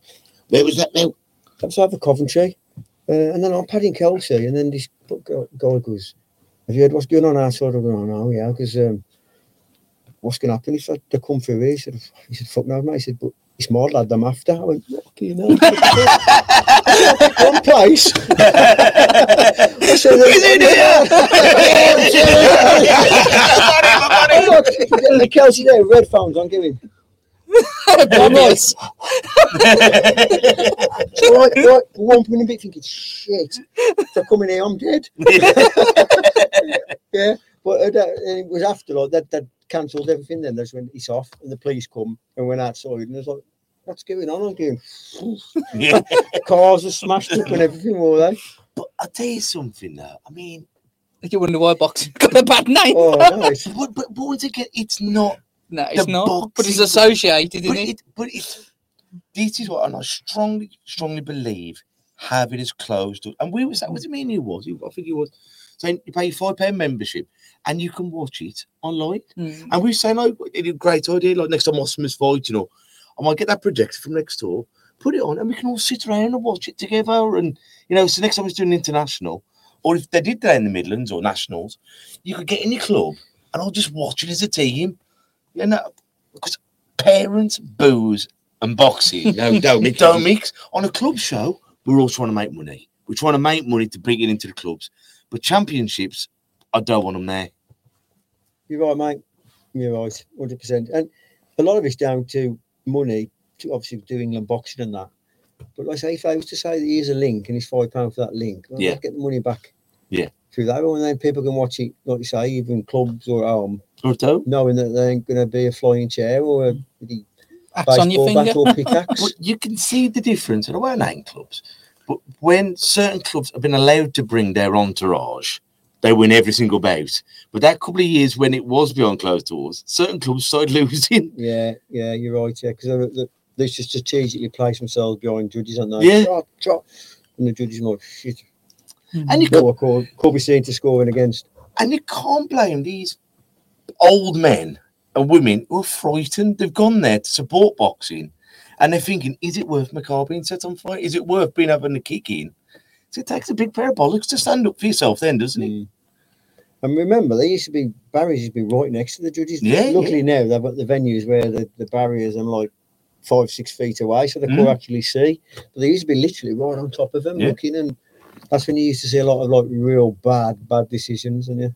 where was that now? that was over Coventry. Uh, and then I'm padding Kelsey, and then this guy goes, Have you heard what's going on outside? I go, Oh, no, yeah, because um, what's going to happen if I, they come through here? He said, he said, Fuck no, mate. He said, But it's my lad I'm after. I went, Fucking hell. One place. I said, He's in here. The Kelsey there, red phones, I'm giving. Obvious. So right, right, one point a bit thinking, shit, if they're coming here, I'm dead. yeah, but uh, it was after like that. That cancelled everything. Then that's when it's off, and the police come and went outside, and I was like, "What's going on?" I'm going, Yeah. [LAUGHS] cars are smashed up and everything, all that. But I'll tell you something though. I mean, You wonder why boxing [LAUGHS] got a bad name. Oh, nice. [LAUGHS] but, but, but once again, it's not. no, it's the not. But it's associated, But, isn't it? it, but it's. This is what and I strongly, strongly believe have it as closed. And we was that was it me and you was? You- I think it was saying you pay five pound membership and you can watch it online. Mm. And we were saying, oh, it's a great idea. Like next time Osman's fight, you know, I might get that projector from next door, put it on, and we can all sit around and watch it together. And you know, so next time it's doing international, or if they did that in the Midlands or nationals, you could get in your club and I'll just watch it as a team. You know, because parents, booze, and boxing No, don't mix. don't mix. On a club show, we're all trying to make money. We're trying to make money to bring it into the clubs. But championships, I don't want them there. You're right, mate. You're right, hundred percent. And a lot of it's down to money, to obviously do England boxing and that. But like I say, if I was to say that here's a link and it's five pound for that link, well, Yeah. I'd get the money back. Yeah. Through that, and then people can watch it, like you say, even clubs or at home, Or don't. knowing that there ain't going to be a flying chair or a bloody on your baseball finger. bat or pickaxe. [LAUGHS] But you can see the difference. And I won't name clubs, but when certain clubs have been allowed to bring their entourage, they win every single bout. But that couple of years when it was behind closed doors, certain clubs started [LAUGHS] losing. yeah, yeah, you're right. Yeah, because they, they just strategically place themselves behind judges, and they Yeah. drop, drop, and the judges are like shit. Mm-hmm. And you got No, could, could be seen to scoring against. and you can't blame these old men and women who are frightened. They've gone there to support boxing, and they're thinking, "Is it worth my car being set on fire? Is it worth being having a kick in?" So it takes a big pair of bollocks to stand up for yourself, then, doesn't it? Mm. And remember, there used to be barriers used to be right next to the judges. Yeah, Luckily now they've got the venues where the, the barriers are like five, six feet away, so they could Mm. actually see. But they used to be literally right on top of them Yeah. looking, and that's when you used to see a lot of like real bad, bad decisions. And yeah,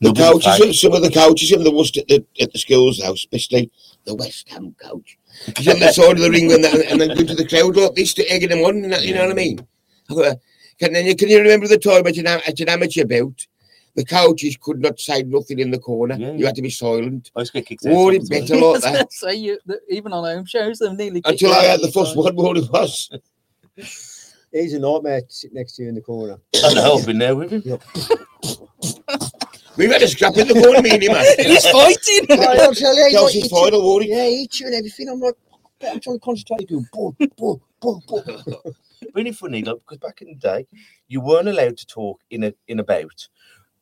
The Nobody's coaches, back. some of the coaches in the West at the, at the schools now, especially the West Ham coach, he's [LAUGHS] on the side of the ring and, and then go to the crowd like this to egg them on. And you know what I mean? I got a- Can, then you, can you remember the time at an, am- at an amateur bout? The coaches could not say nothing in the corner. Yeah, You had to be silent. I just get kicked out. Wore it better like [LAUGHS] that. so you, the, even on home shows, they've nearly Until I had the first one, what it was. He's a nightmare to sit next to you in the corner. [LAUGHS] I know, I've been there with him. We've had a scrap in the corner, me and him, man. [LAUGHS] He's fighting. I'll tell you, Chelsea's final, Warwick. Yeah, he chewing everything. I'm like, I'm trying to concentrate. Doing boom, boom, boom, boom. [LAUGHS] Really funny, like, because back in the day, you weren't allowed to talk in a in a bout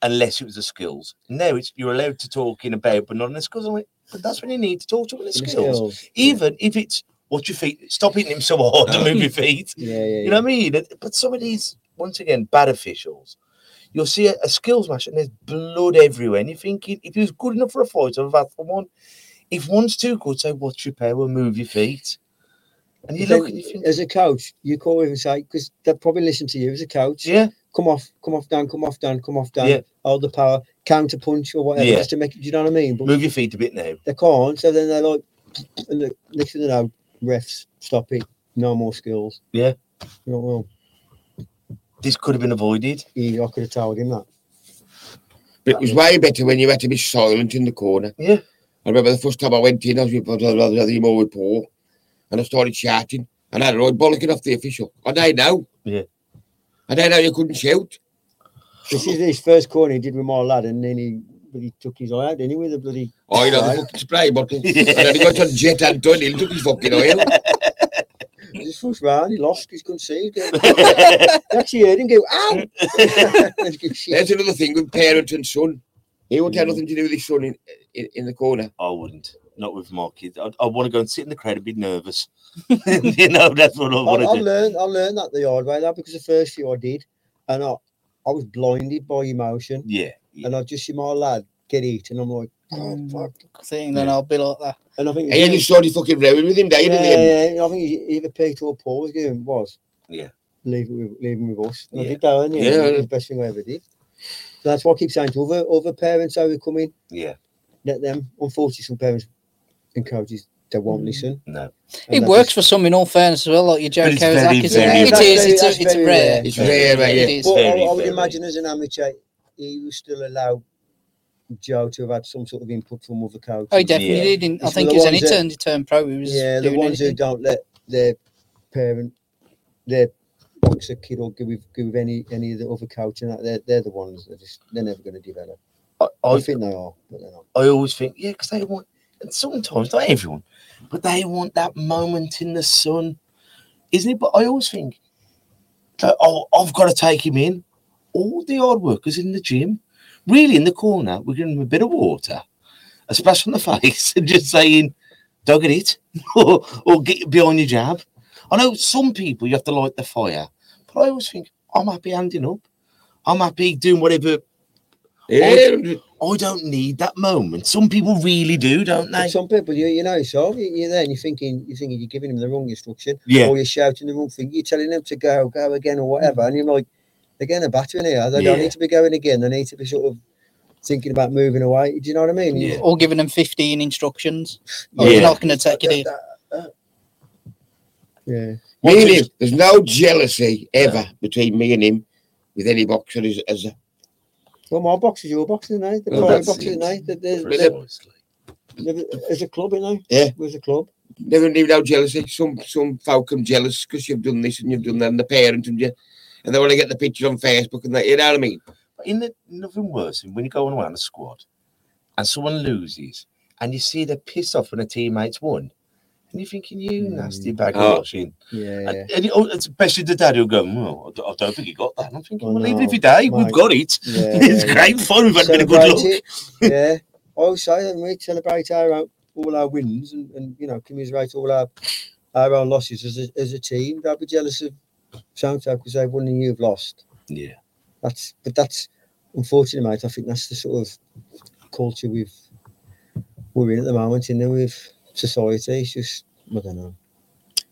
unless it was the skills. Now it's you're allowed to talk in a bout, but not in the skills. I'm like, but that's when you need to talk to in the skills. skills. Even if it's watch your feet, stop hitting him so hard to move your feet. Yeah, [LAUGHS] yeah, yeah. You know what I mean? But some of these, once again, bad officials, you'll see a, a skills match and there's blood everywhere. And you're thinking, if he was good enough for a fight, I've had for one. If one's too good, say, watch your power, move your feet. And you look you think, as a coach, you call him and say, because they'll probably listen to you as a coach. yeah, Come off, come off down, come off down, come off down. Yeah. Hold the power, counter punch or whatever, Yeah. just to make it. Do you know what I mean? But move your feet a bit now. they can't. So then they're like, [CLEARS THROAT] and the next thing they know, refs stop it. No more skills. Yeah. You know, well, This could have been avoided. he, I could have told him that. But it was way better when you had to be silent in the corner. Yeah. I remember the first time I went in, I was with I was and I started shouting, and I had a right bollocking off the official. I don't know. Yeah. I don't know you couldn't shout. This is his first corner he did with my lad, and then he, but he took his eye out, didn't he, with the bloody. Oh, you know, the Right. fucking spray bottle. [LAUGHS] And then he got on Jet Anton, he took his fucking oil. [LAUGHS] He just pushed round, he lost, [LAUGHS] he couldn't see. He actually heard him go, ow! And go, "Shit." There's another thing with parent and son. He won't have Mm. nothing to do with his son in, in, in the corner. I wouldn't. Not with my kids. I, I want to go and sit in the crowd and be nervous. [LAUGHS] you know, that's what I I, want I to do. learned I learned that the hard way though because the first few I did, and I, I was blinded by emotion, Yeah. yeah. and I just see my lad get eaten. and I'm like, oh, Mm. fuck. thing, then I'll be like that. And I think And then you started fucking rowing with him, yeah, David. yeah, yeah, I think either Peter or Paul was going was Yeah. leave it with leave him with us. And I Yeah. did that, and yeah, Yeah. it the best thing I ever did. So that's what I keep saying to other other parents how they come in, Yeah. let them. Unfortunately, some parents and coaches they won't mm. listen. No. and It works is- for some, in all fairness, as well. Like your Joe But it's very, Kawasaki. isn't very it? It rare. is. It's, That's a, it's very rare. rare. It's rare, right, yeah. It is. But Very, I, I would very. imagine as an amateur, he was still allowed Joe to have had some sort of input from other coaches. Oh, he definitely Yeah. did. In, I think the as ones any that- turned, he turned pro. He was yeah, the doing ones who don't let their parent, their boxer kid or give with, give any any of the other coach and that they're, they're the ones that just they're never going to develop. I, I, I, think they are, but they're not. I always think, yeah, because they want, and sometimes, not everyone, but they want that moment in the sun, isn't it? But I always think, like, oh, I've got to take him in. All the hard workers in the gym, really in the corner, we're giving him a bit of water, a splash on the [LAUGHS] face, and just saying, don't get it, [LAUGHS] or, or get behind your jab. I know some people you have to light the fire, but I always think, I'm happy handing up. I'm happy doing whatever. Yeah, um, I don't need that moment. Some people really do, don't But they? some people, you, you know, so you- you're there and you're thinking, you're thinking you're giving them the wrong instruction, Yeah. or you're shouting the wrong thing. You're telling them to go, go again, or whatever, and you're like, they're getting a battering here. They don't need to be going again. They need to be sort of thinking about moving away. Do you know what I mean? Yeah. Or giving them 15 instructions. Oh, Yeah. You're not going to take it in. Yeah. me and him, there's no jealousy ever between me and him with any boxer as, as a, Well, my box is your box, aren't they? The Well, Priory that's boxers, it. aren't they? They're, But they're, then- they're, as a club, you know? Yeah. There's a club. never knew no jealousy. Some some folk come jealous because you've done this and you've done that, and the parent and you, and they want to get the picture on Facebook and that. You know what I mean? But in the nothing worse than when you go on around a squad and someone loses and you see they're pissed off when a teammate's won. And you're thinking, you Mm. nasty bag Oh. of washing. Yeah. yeah. And, and you, oh, especially the dad who'll go, well, I don't, think he got that. And I'm thinking, Oh, well, even no, if he did, we've got it. Yeah, [LAUGHS] it's yeah, great fun. We've had a bit of Celebrate good luck. Yeah. I always say that we celebrate our own, all our wins and, and you know commiserate all our our own losses as a, as a team. Don't be jealous of Soundtrack because they've won and you've lost. Yeah. That's but that's unfortunately, mate. I think that's the sort of culture we've we're in at the moment. In there with society, it's just I don't know.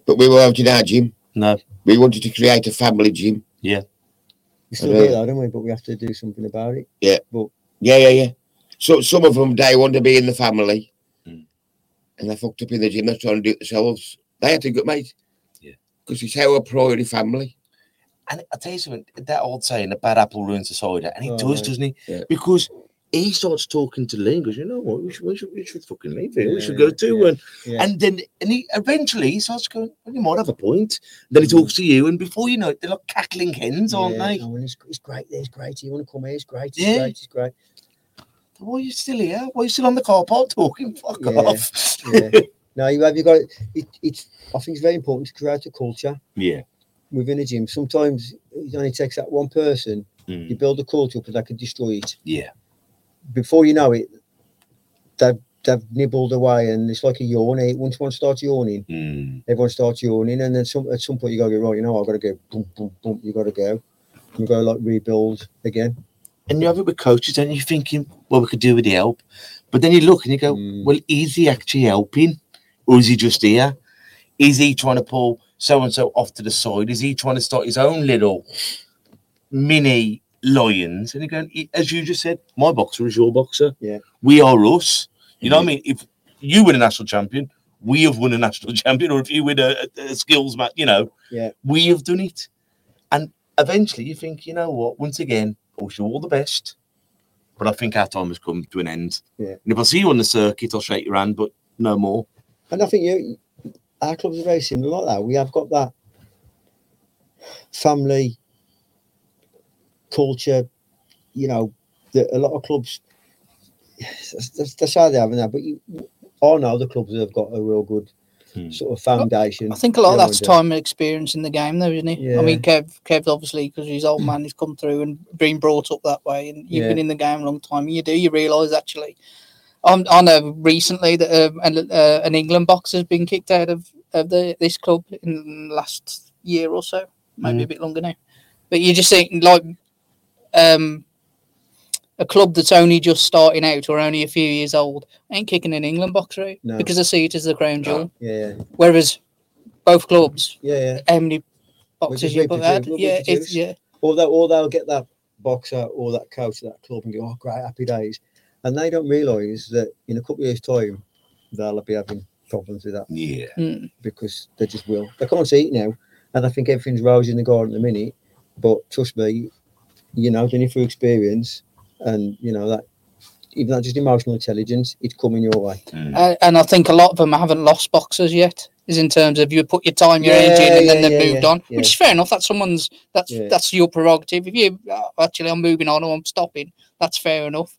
But we were out in our gym. No. We wanted to create a family gym. Yeah. We still do that, don't we? But we have to do something about it. Yeah. But yeah, yeah, yeah. So some of them they want to be in the family, Mm. and they fucked up in the gym. They're trying to do it themselves. They had to go, mate. Yeah. Because it's our Priory family. And I tell you something, that old saying, a bad apple ruins the cider, and it Oh, does, right. doesn't it? Yeah. Because he starts talking to Lee and goes, you know what, we should, we should, we should fucking leave here. we should go too. yeah, And yeah. and then and he eventually he starts going, well, you might have a point. Then he talks to you, and before you know it, they're like cackling hens, aren't yeah, they? and it's, it's great. It's great. You want to come here? It's great. It's Yeah. great. It's great. Why are you still here? Why are you still on the car park talking? Fuck off. Yeah. no, you have. You got it. it. It's. I think it's very important to create a culture yeah. within a gym. Sometimes it only takes that one person. Mm. You build a culture and that can destroy it. Yeah. Before you know it, they've they've nibbled away, and it's like a yawn. eh? Once one starts yawning, Mm. everyone starts yawning, and then some at some point you got to go right. You know, I've got to go. Boom, boom, boom. You got to go. You got to like rebuild again. And you have it with coaches, and you're Thinking, well, we could do with the help. But then you look and you go, Mm. well, is he actually helping? Or is he just here? Is he trying to pull so and so off to the side? Is he trying to start his own little mini lions? And "E- as you just said, my boxer is your boxer. Yeah. We are us. You know what I mm-hmm. mean? If you win a national champion, we have won a national [LAUGHS] champion. Or if you win a, a- a skills match, you know, Yeah. we have done it. And eventually you think, you know what, once again, I wish you all the best. But I think our time has come to an end. Yeah. And if I see you on the circuit, I'll shake your hand, but no more. And I think you, our clubs are very similar like that. We have got that family culture, you know, that a lot of clubs, that's, that's, that's how they're having that. But you, I know the clubs have got a real good Hmm. sort of foundation. I think a lot of that's time and experience in the game, though, isn't it? I mean, Kev, Kev, obviously, because he's old man, he's come through and been brought up that way, and you've Yeah. been in the game a long time. And you do, you realise actually. I'm, I know recently that um, an, uh, an England boxer has been kicked out of, of the this club in the last year or so, maybe a bit longer now. But you just think like um, a club that's only just starting out or only a few years old ain't kicking an England box out No. because they see it as the crown jewel. Yeah, Whereas both clubs, yeah, yeah. how many boxes just you put out? Yeah, reproduce. it's yeah, Or that, or they'll get that boxer or that coach at that club and go, "Oh, great, happy days," and they don't realise that in a couple of years' time they'll be having problems with that. Yeah. Mm. because they just will. They can't see it now, and I think everything's rosy in the garden at the minute. But trust me, you know, doing it through experience, and you know that even that just emotional intelligence, it's coming your way. and, and I think a lot of them haven't lost boxers yet. Is in terms of you put your time, your Yeah, energy, in, and then they've yeah, moved yeah, on, yeah. which is fair enough. That's someone's that's Yeah. that's your prerogative. If you "Oh, actually I'm moving on or I'm stopping, that's fair enough.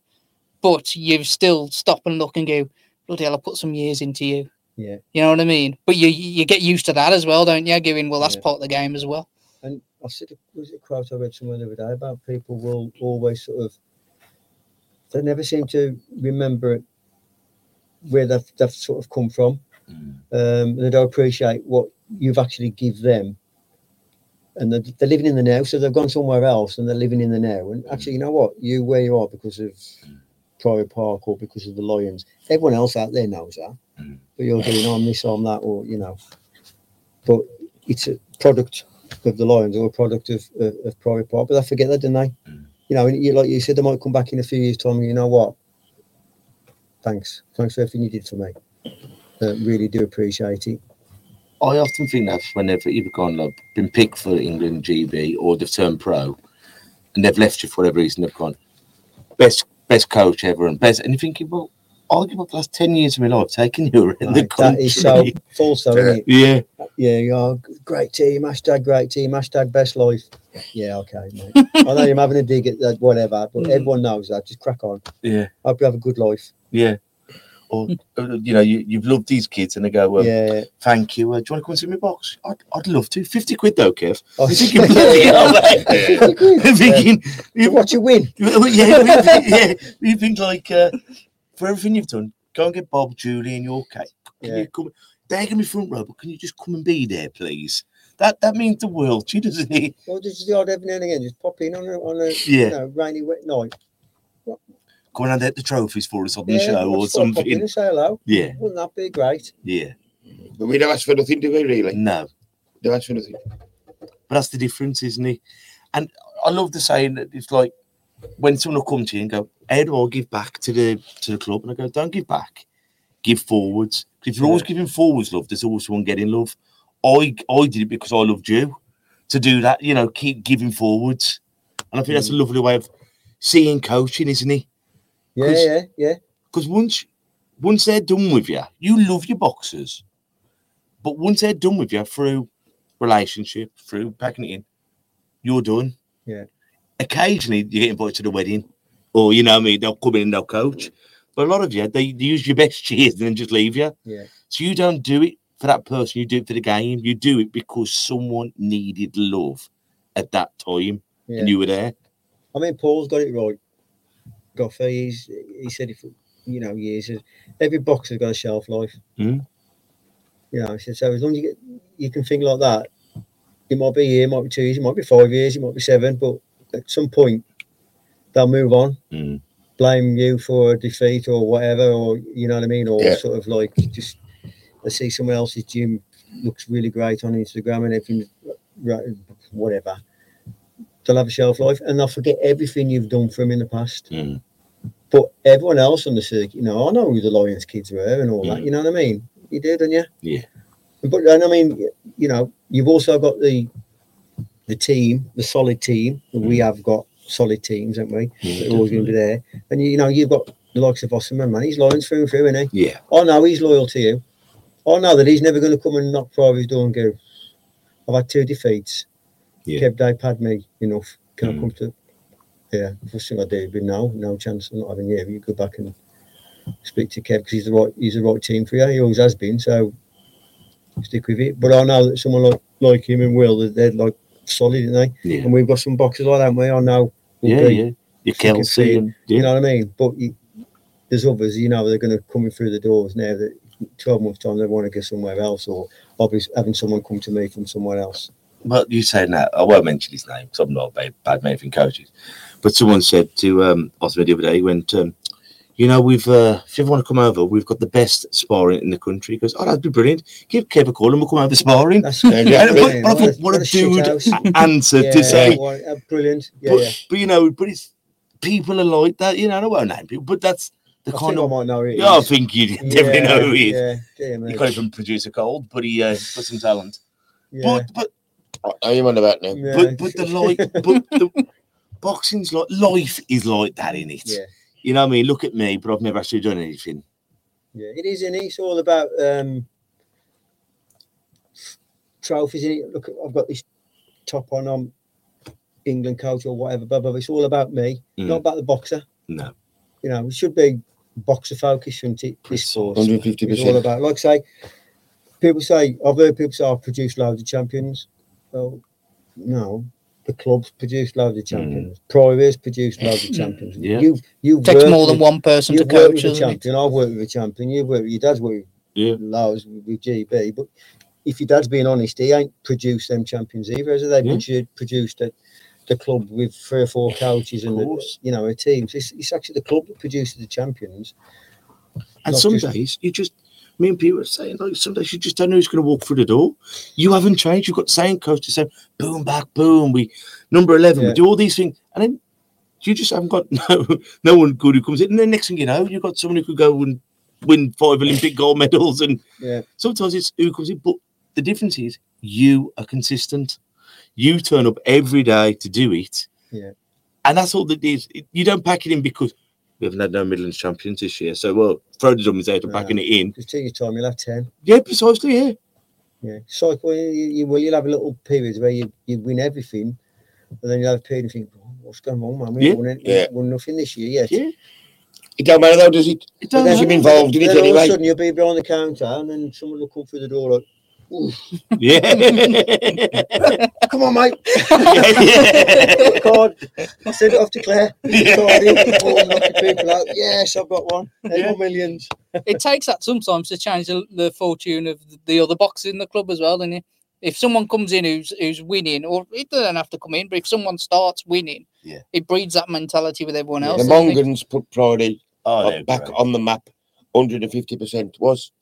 But you still stop and look and go, bloody hell, I put some years into you. Yeah. You know what I mean? But you you get used to that as well, don't you? Going, well, that's Yeah. part of the game as well. I said, was it a quote I read somewhere the other day about people will always sort of, they never seem to remember where they've, they've sort of come from. Mm. Um, and they don't appreciate what you've actually give them. And they're, they're living in the now, so they've gone somewhere else and they're living in the now. And actually, you know what? You where you are because of Priory Park or because of the Lions. Everyone else out there knows that. Mm. But you're doing on this, on that, or you know. But it's a product of the Lions or a product of, of, of Priory Park. But they forget that, don't they? Mm. You know, and you, like you said, they might come back in a few years' time and you know what? Thanks. Thanks for everything you did for me. Uh, really do appreciate it. I often think that whenever you've gone, like, been picked for England GB or they've turned pro and they've left you for whatever reason, they've gone, best best coach ever and best. And you're thinking, well, I'll give up the last 10 years of my life taking you around the Right, country. that is so false, though, isn't it? yeah. Yeah, you are great team, hashtag great team, hashtag best life. Yeah, okay, mate. I know you're having a dig at that, whatever, but Mm. everyone knows that. Just crack on. Yeah. Hope you have a good life. Yeah. Or, uh, you know, you, you've loved these kids and they go, well, yeah. thank you. Uh, do you want to come and see my box? I'd, I'd love to. 50 quid though, Kev. Oh, I'm thinking, bloody hell, mate. 50 quid. I'm thinking, To watch you win. [LAUGHS] Yeah, we [LAUGHS] think, yeah, we think like uh, for everything you've done, go and get Bob, Julie, and your cake. Can Yeah. you come? They're gonna be front row, but can you just come and be there, please? That that means the world to you, doesn't it? [LAUGHS] Or just the odd every now and again, just pop in on a, on a Yeah. you know, rainy, wet night. Come and get the trophies for us on the Yeah, show or just pop in something. and say hello. Yeah, Wouldn't that be great? yeah. But we don't ask for nothing, do we, really? No, Don't ask for nothing. but that's the difference, isn't it? And I love the saying that it's like when someone will come to you and go, "How do I give back to the to the club?" And I go, "Don't give back, give forwards. If you're always giving forwards love, there's always someone getting love. I I did it because I loved you. To do that, you know, keep giving forwards, and I think that's a mm. lovely way of seeing coaching, isn't it? Yeah, yeah, yeah. Because once once they're done with you, you love your boxers. But once they're done with you through relationship, through packing it in, you're done. Yeah. Occasionally you get invited to the wedding. Or you know I mean, they'll come in and they'll coach. But a lot of you, they, they use your best cheers and then just leave you. Yeah. So you don't do it for that person, you do it for the game. You do it because someone needed love at that time Yeah. and you were there. I mean, Paul's got it right. Goffey, he's, he said, if you know, years, every boxer's got a shelf life. Mm. You know, said, so as long as you get, you can think like that, it might be a year, it might be two years, it might be five years, it might be seven, but at some point, they'll move on, Mm. blame you for a defeat or whatever, or you know what I mean, or Yeah. sort of like just they see someone else's gym looks really great on Instagram and everything, whatever. They'll have a shelf life and they'll forget everything you've done for them in the past. Mm. But everyone else on the circuit, you know, I know who the Lions kids were and all that. Mm. You know what I mean? You did, don't you? Yeah. But and I mean, you know, you've also got the the team, the solid team. We Mm. have got solid teams, haven't we? Yeah, They're always going to be there. And you, you know, you've got the likes of Osman, man. He's Lions through and through, isn't he? Yeah. I know he's loyal to you. I know that he's never going to come and knock Priory door and go, I've had two defeats. Yeah. Kev Day had me enough. Can I Mm. come to yeah, first thing I do, but no, no chance of not having you. You go back and speak to Kev because he's the right he's the right team for you. He always has been, so stick with it. But I know that someone like like him and Will, they're, they're like solid, aren't they? Yeah. And we've got some boxes like that, we? I know. Yeah, be, yeah. Fucking Kelsey fit, and You know what I mean? But you, there's others, you know, they're going to come in through the doors now that 12 months time they want to go somewhere else, or obviously having someone come to me from somewhere else. But you saying that, I won't mention his name because I'm not a bad, bad man from coaches. But someone said to um, Osman the other day, he went, um, you know, we've, uh, if you ever want to come over, we've got the best sparring in the country. He goes, oh, that'd be brilliant. Give Kev a call and we'll come over sparring. That's Yeah, yeah, [LAUGHS] And brilliant. what, what, What a, a- what a a dude [LAUGHS] answer yeah, to say. what- uh, brilliant. Yeah, but, yeah. but, you know, but it's people are like that, you know, I won't name people, but that's the I kind think I of. might know it Yeah, I think you definitely know who he is. Yeah, dear me. He can't even produce a cold, but he uh, got some talent. Yeah, But but Are you on about now? yeah. but but the like but the boxing's like life is like that in it. Yeah, You know what I mean? Look at me, but I've never actually done anything. yeah, it is, and it's all about um, trophies. In it. Look, I've got this top on. I'm England coach or whatever. Blah, blah, blah. It's all about me, Mm. not about the boxer. No. You know, it should be boxer focus, shouldn't it? This sport. 150 It's all percent. about, like I say, people say, I've heard people say, I've produced loads of champions. Well, no, the clubs produced loads of champions. Priory's produced loads [LAUGHS] of champions. Mm. Yeah. You've, you've takes worked more than with- one person to coach, with a doesn't it? champion. I've worked with a champion. You've worked with your dad's worked with Yeah. loads with, with GB. But if your dad's being honest, he ain't produced them champions either. Has he? They've Yeah. produced a, the club with three or four coaches and the, you know a team. It's, it's actually the club that produces the champions. And some just- days you just me and people are saying like some days you just don't know who's going to walk through the door. You haven't changed. You've got the same coach to say boom back boom. We number eleven. Yeah. We do all these things, and then you just haven't got [LAUGHS] no no one good who comes in. And then next thing you know, you've got someone who could go and win five Olympic gold medals. And Yeah. sometimes it's who comes in, but the difference is you are consistent. You turn up every day to do it. Yeah. And that's all that is. You don't pack it in because we haven't had no Midlands champions this year. So, well, throw the dummies out and No. packing it in. Just take your time. You'll have ten. Yeah, precisely. Yeah. Yeah, cycle. You, you will. You'll have a little period where you, you win everything, and then you'll have a period and think, "Oh, "What's going on, man? We Yeah, won, yeah. won nothing this year yet." Yeah. It don't matter though, does it? It But don't then- You've been matter. involved in it then all of a sudden you'll be behind the counter, and then someone will come through the door like, Yeah. "Come on, mate, yeah. card." I send it off to Claire. Yeah. Card in, knock the people out. Yes, I've got one. Eight Yeah. more millions. it takes that sometimes to change the, the fortune of the other boxers in the club as well, doesn't it? If someone comes in who's who's winning, or it doesn't have to come in, but if someone starts winning, Yeah. it breeds that mentality with everyone The else. doesn't? Mongans put Friday Oh, uh, back great. on the map. 150% was.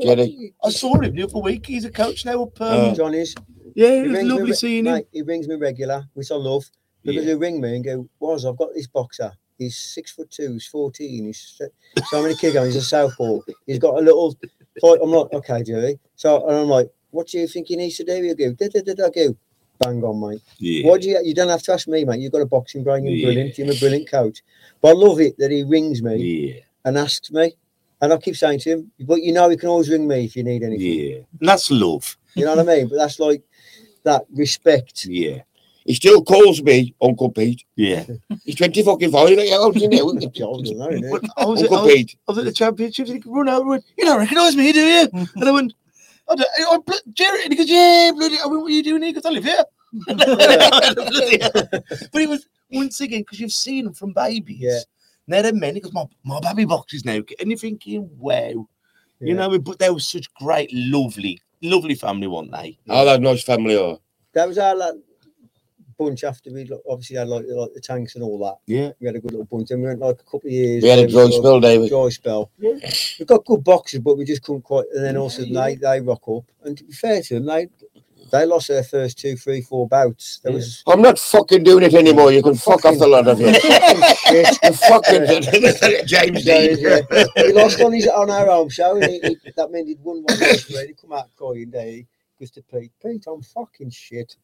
Jerry. I saw him the other week. He's a coach now up. Um, Uh, Johnny's. yeah, He it was rings me lovely re- seeing him. he rings me regular, which I love. Because Yeah. he'll ring me and go, Was, I've got this boxer. He's six foot two, he's 14, he's so- so many kilograms, he's a southpaw. He's got a little fight. I'm like, okay, Jerry. So and I'm like, what do you think he needs to do? He'll go, da, da, da, da, I go. bang on, mate. Yeah. What do you? You don't have to ask me, mate. You've got a boxing brain. You're Yeah. brilliant. You're a brilliant coach. But I love it that he rings me Yeah. and asks me, and I keep saying to him, "But you know, he can always ring me if you need anything." Yeah. And that's love. You know what I mean? But that's like that respect. Yeah. He still calls me Uncle Pete. Yeah. He's 20 fucking five. Like, how old is he now? Jobs, I know, innit? I oh, was, at, I, Uncle oh, was, Pete. I was at the championships and he run over and went, You don't recognise me, do you? And I went, I don't, I, I, Jerry, and he goes, Yeah, bloody, I went, What are you doing here? Because I live here. [LAUGHS] [LAUGHS] but it was once again because you've seen them from babies. Yeah. Now they're men. He goes, my, my baby boxes now. And you're thinking, wow. You know, but they were such great, lovely, lovely family, weren't they? Oh, that nice family are. That was our like, bunch after we obviously had like, like the tanks and all that. Yeah. We had a good little bunch. And we went like a couple of years. We had a where dry spell, David. dry spell. Yeah. We got good boxes, but we just couldn't quite. And then also they they rock up. And to be fair to them, they they lost their first two, three, four bouts. There was I'm not fucking doing it anymore. You can fuck off the lot of you. [LAUGHS] fucking James Yeah, Dean. yeah. he lost on his on our home show, and he, he, that meant he'd won one race. He come out crying there. He goes to Pete, Pete, I'm fucking shit.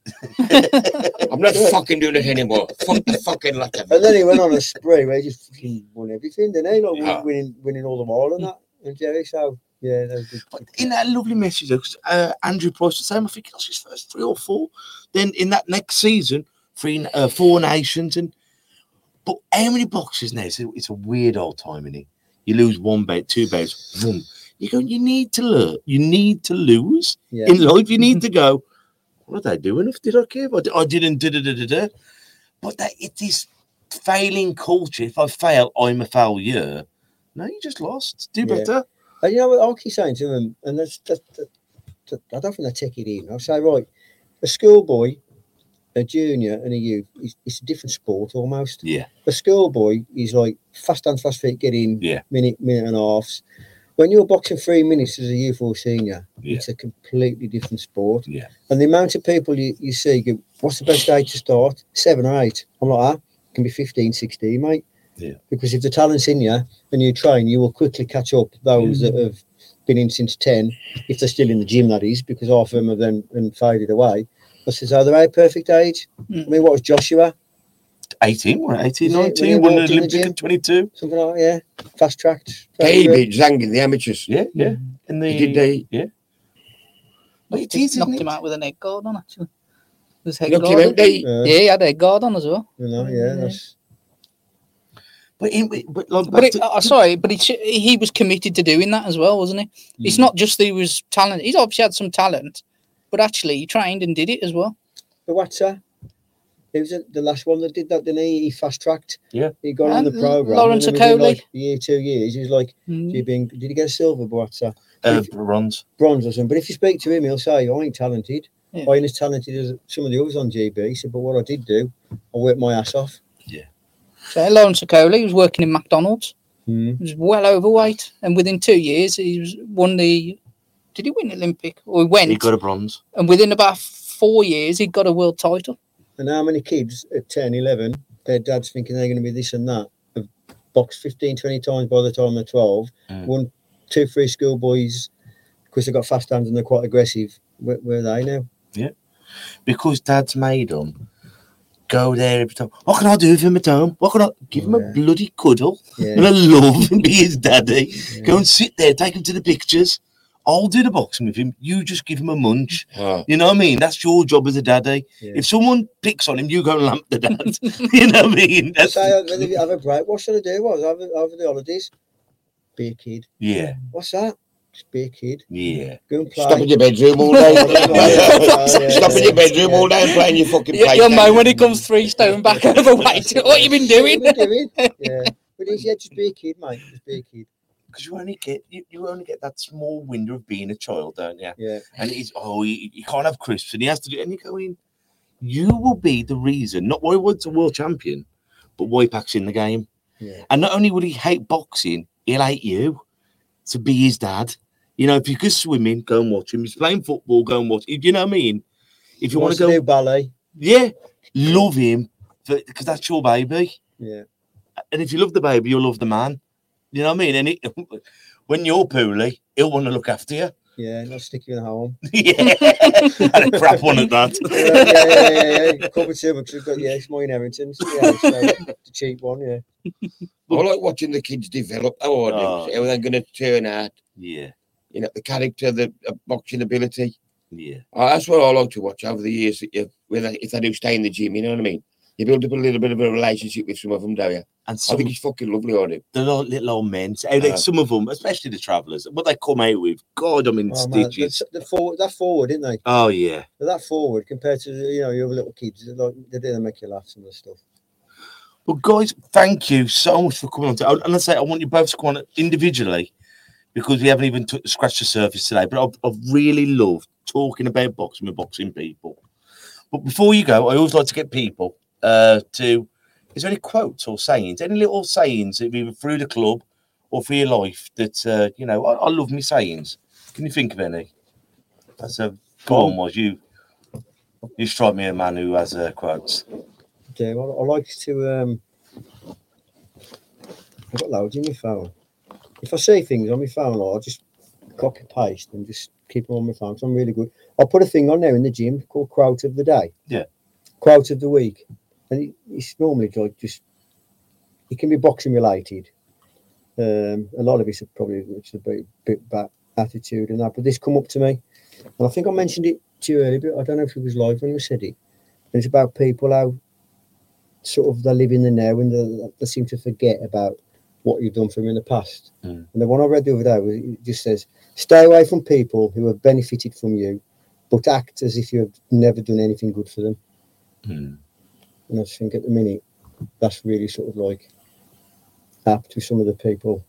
I'm not fucking doing it anymore. Fuck the fucking lot of And then he went on a spree where he just fucking won everything, didn't he? Like Yeah. winning, winning all the while and mm. that. And Jerry, so yeah, that was good. But in that lovely message, uh, Andrew Price was saying, I think was his first three or four. Then in that next season, three, uh, four nations, and but how many boxes now? It's a, it's a weird old time, is it? You lose one bet, two bets, boom. You go. You need to learn. You need to lose yeah. in life. You need to go. What are they doing? If did I care? I, I didn't. Da, da, da, da, da. But that it is failing culture. If I fail, I'm a failure. No, you just lost. Do Yeah. better. And you know what I'll keep saying to them, and that's, that, that, that, I don't think they take it in. I'll say, right, a schoolboy, a junior, and a youth, it's, it's a different sport almost. Yeah. A schoolboy is like fast hands, fast feet, get in, Yeah. minute, minute and a half. When you're boxing three minutes as a youth or senior, Yeah. it's a completely different sport. Yeah. And the amount of people you, you see go, what's the best age to start? Seven or eight. I'm like, ah, it can be 15, 16, mate. Yeah. Because if the talent's in you and you train, you will quickly catch up those that have been in since 10, if they're still in the gym, that is, because half of them have then and faded away. I says, are they a perfect age? Mm. I mean, what was Joshua? 18, we're 18, Was it when 19, he won an the Olympic gym? at 22. Something like that, yeah. Fast tracked. He beat Zhang in the amateurs. Yeah, yeah. In the, He did they? yeah. But it He knocked isn't him it? out with an egg guard on actually. His head Knocked him out. They, Yeah, Yeah, he had egg guard on as well. you know, yeah, that's But, in, but, like, But it, to- uh, sorry, but he he was committed to doing that as well, wasn't he? It's not just that he was talented. He's obviously had some talent, but actually he trained and did it as well. the Watser. He was the last one that did that, didn't he? He fast tracked. Yeah. He got on the program. Lawrence and Okolie. like year, two years, he was like, Mm. "You been? Did he get a silver, Boatsa? uh, bronze. Bronze or something?" But if you speak to him, he'll say, "I ain't talented. Yeah. I ain't as talented as some of the others on GB." He said, "But what I did do, I worked my ass off." So Lawrence Okolie he was working in McDonald's. Mm. He was well overweight, and within two years he was won the. Did he win the Olympic? Or he went, He got a bronze. and within about four years he got a world title. And how many kids at 10, 11, their dad's thinking they're going to be this and that, have boxed 15, 20 times by the time they're 12, Mm. won two, three schoolboys because they've got fast hands and they're quite aggressive. Where, where are they now? Yeah. Because dad's made him go there every time. What can I do for him at home? What can I give him Yeah. a bloody cuddle Yeah. and a love and be his daddy? yeah. Go and sit there, take him to the pictures. I'll do the boxing with him. You just give him a munch. oh, You know what I mean? That's your job as a daddy. Yeah. If someone picks on him, you go and lamp the dad. [LAUGHS] you know what I mean? That's, Say, when you have a break, what should I do? What, over, over the holidays? Be a kid. yeah, What's that? Just be a kid. yeah. Go and play. stop in your bedroom all day. [LAUGHS] Yeah, stop in your bedroom yeah. all day and playing your fucking Yeah, PlayStation. you'll when he comes three stone back overweight. what you been doing? What you been doing? Yeah. But he's, yeah, just be a kid, mate. Just be a kid. Because you only get you, you only get that small window of being a child, don't you? Yeah. And he's oh, he, you can't have crisps, and he has to do. And you go in, you will be the reason, not why Wood's a world champion, but why Pac's in the game. Yeah. And not only will he hate boxing, he'll hate you to be his dad. You know, if you could swim swimming, go and watch him. He's playing football, go and watch. You know what I mean? If you want to go, ballet. yeah, love him because that's your baby. Yeah. And if you love the baby, you'll love the man. You know what I mean? And it, [LAUGHS] when you're poorly, he'll want to look after you. Yeah, not stick you in a home. yeah, [LAUGHS] and a crap one at that. yeah, yeah, yeah, yeah, yeah. Covered too much. We've got yeah, it's my inheritance. Yeah, so the cheap one. Yeah. I like watching the kids develop. How, are Oh. they? how they're going to turn out. Yeah, You know, the character, the uh, boxing ability. yeah, Uh, that's what I like to watch over the years. That you, whether if they do stay in the gym, you know what I mean. You build up a little bit of a relationship with some of them, don't you? and I think it's fucking lovely, I do. the little, little old men. How they, Uh, some of them, especially the travellers, what they come out with. God, I'm in Oh, man, stitches. the, the forward, that forward, didn't they? Oh yeah, That forward compared to you know your little kids, they're like they didn't make you laugh some of the stuff. Well, guys, thank you so much for coming on. To, and I say I want you both to come on individually because we haven't even t- scratched the surface today. But I've, I've really loved talking about boxing with boxing people. But before you go, I always like to get people uh, to. Is there any quotes or sayings? Any little sayings that either through the club or for your life that uh, you know? I, I love me sayings. Can you think of any? That's a go on, was you? You strike me a man who has uh, quotes. Yeah, I, I like to. um I've got loads in my phone. If I see things on my phone, I'll just copy paste and just keep them on my phone. So I'm really good. I'll put a thing on there in the gym called quote of the day. Yeah. Quote of the week, and it's normally like just. It can be boxing related. Um, a lot of it's probably it's a bit, bit about attitude and that, but this come up to me, and I think I mentioned it to you earlier, but I don't know if it was live when you said it. And it's about people how sort of they live in the now and they, they seem to forget about what you've done for them in the past. Mm. And the one I read the other day was it just says, "Stay away from people who have benefited from you, but act as if you have never done anything good for them." Hmm. And I think at the minute that's really sort of like apt to some of the people.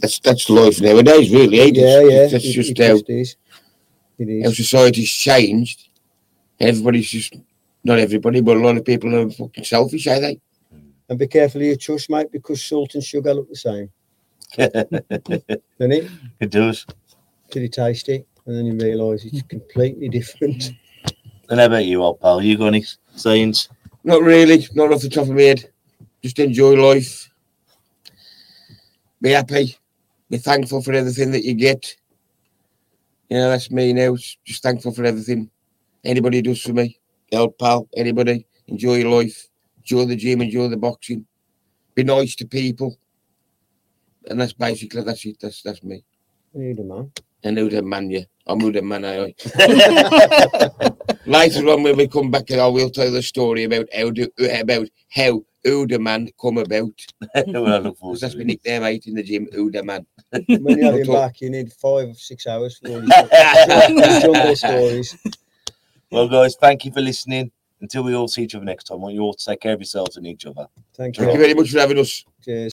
That's that's life nowadays, really. Eh? Yeah, yeah. That's it- just it how, just is. It how is. society's changed. Everybody's just not everybody, but a lot of people are fucking selfish, are they? And be careful of your trust, mate, because salt and sugar look the same, [LAUGHS] don't it? it does. Till you taste it, and then you realise it's completely different. And how about you, old pal? You got any sayings? Not really, not off the top of my head. Just enjoy life. Be happy. Be thankful for everything that you get. You know, that's me now. Just thankful for everything anybody does for me. Old pal, anybody. Enjoy your life. Enjoy the gym, enjoy the boxing. Be nice to people. And that's basically that's it. That's that's me. You the man. And who the man, yeah. I'm who the man I. [LAUGHS] Later on, when we come back, I will tell the story about how do, about how Uda Man come about. [LAUGHS] well, I look Because that's to my it. nickname, mate, in the gym, Uda Man. When you have him back, you need five or six hours for all these jumbo stories. Well, guys, thank you for listening. Until we all see each other next time, I want you all to take care of yourselves and each other. Thank you. Thank you you. very much for having us. Cheers.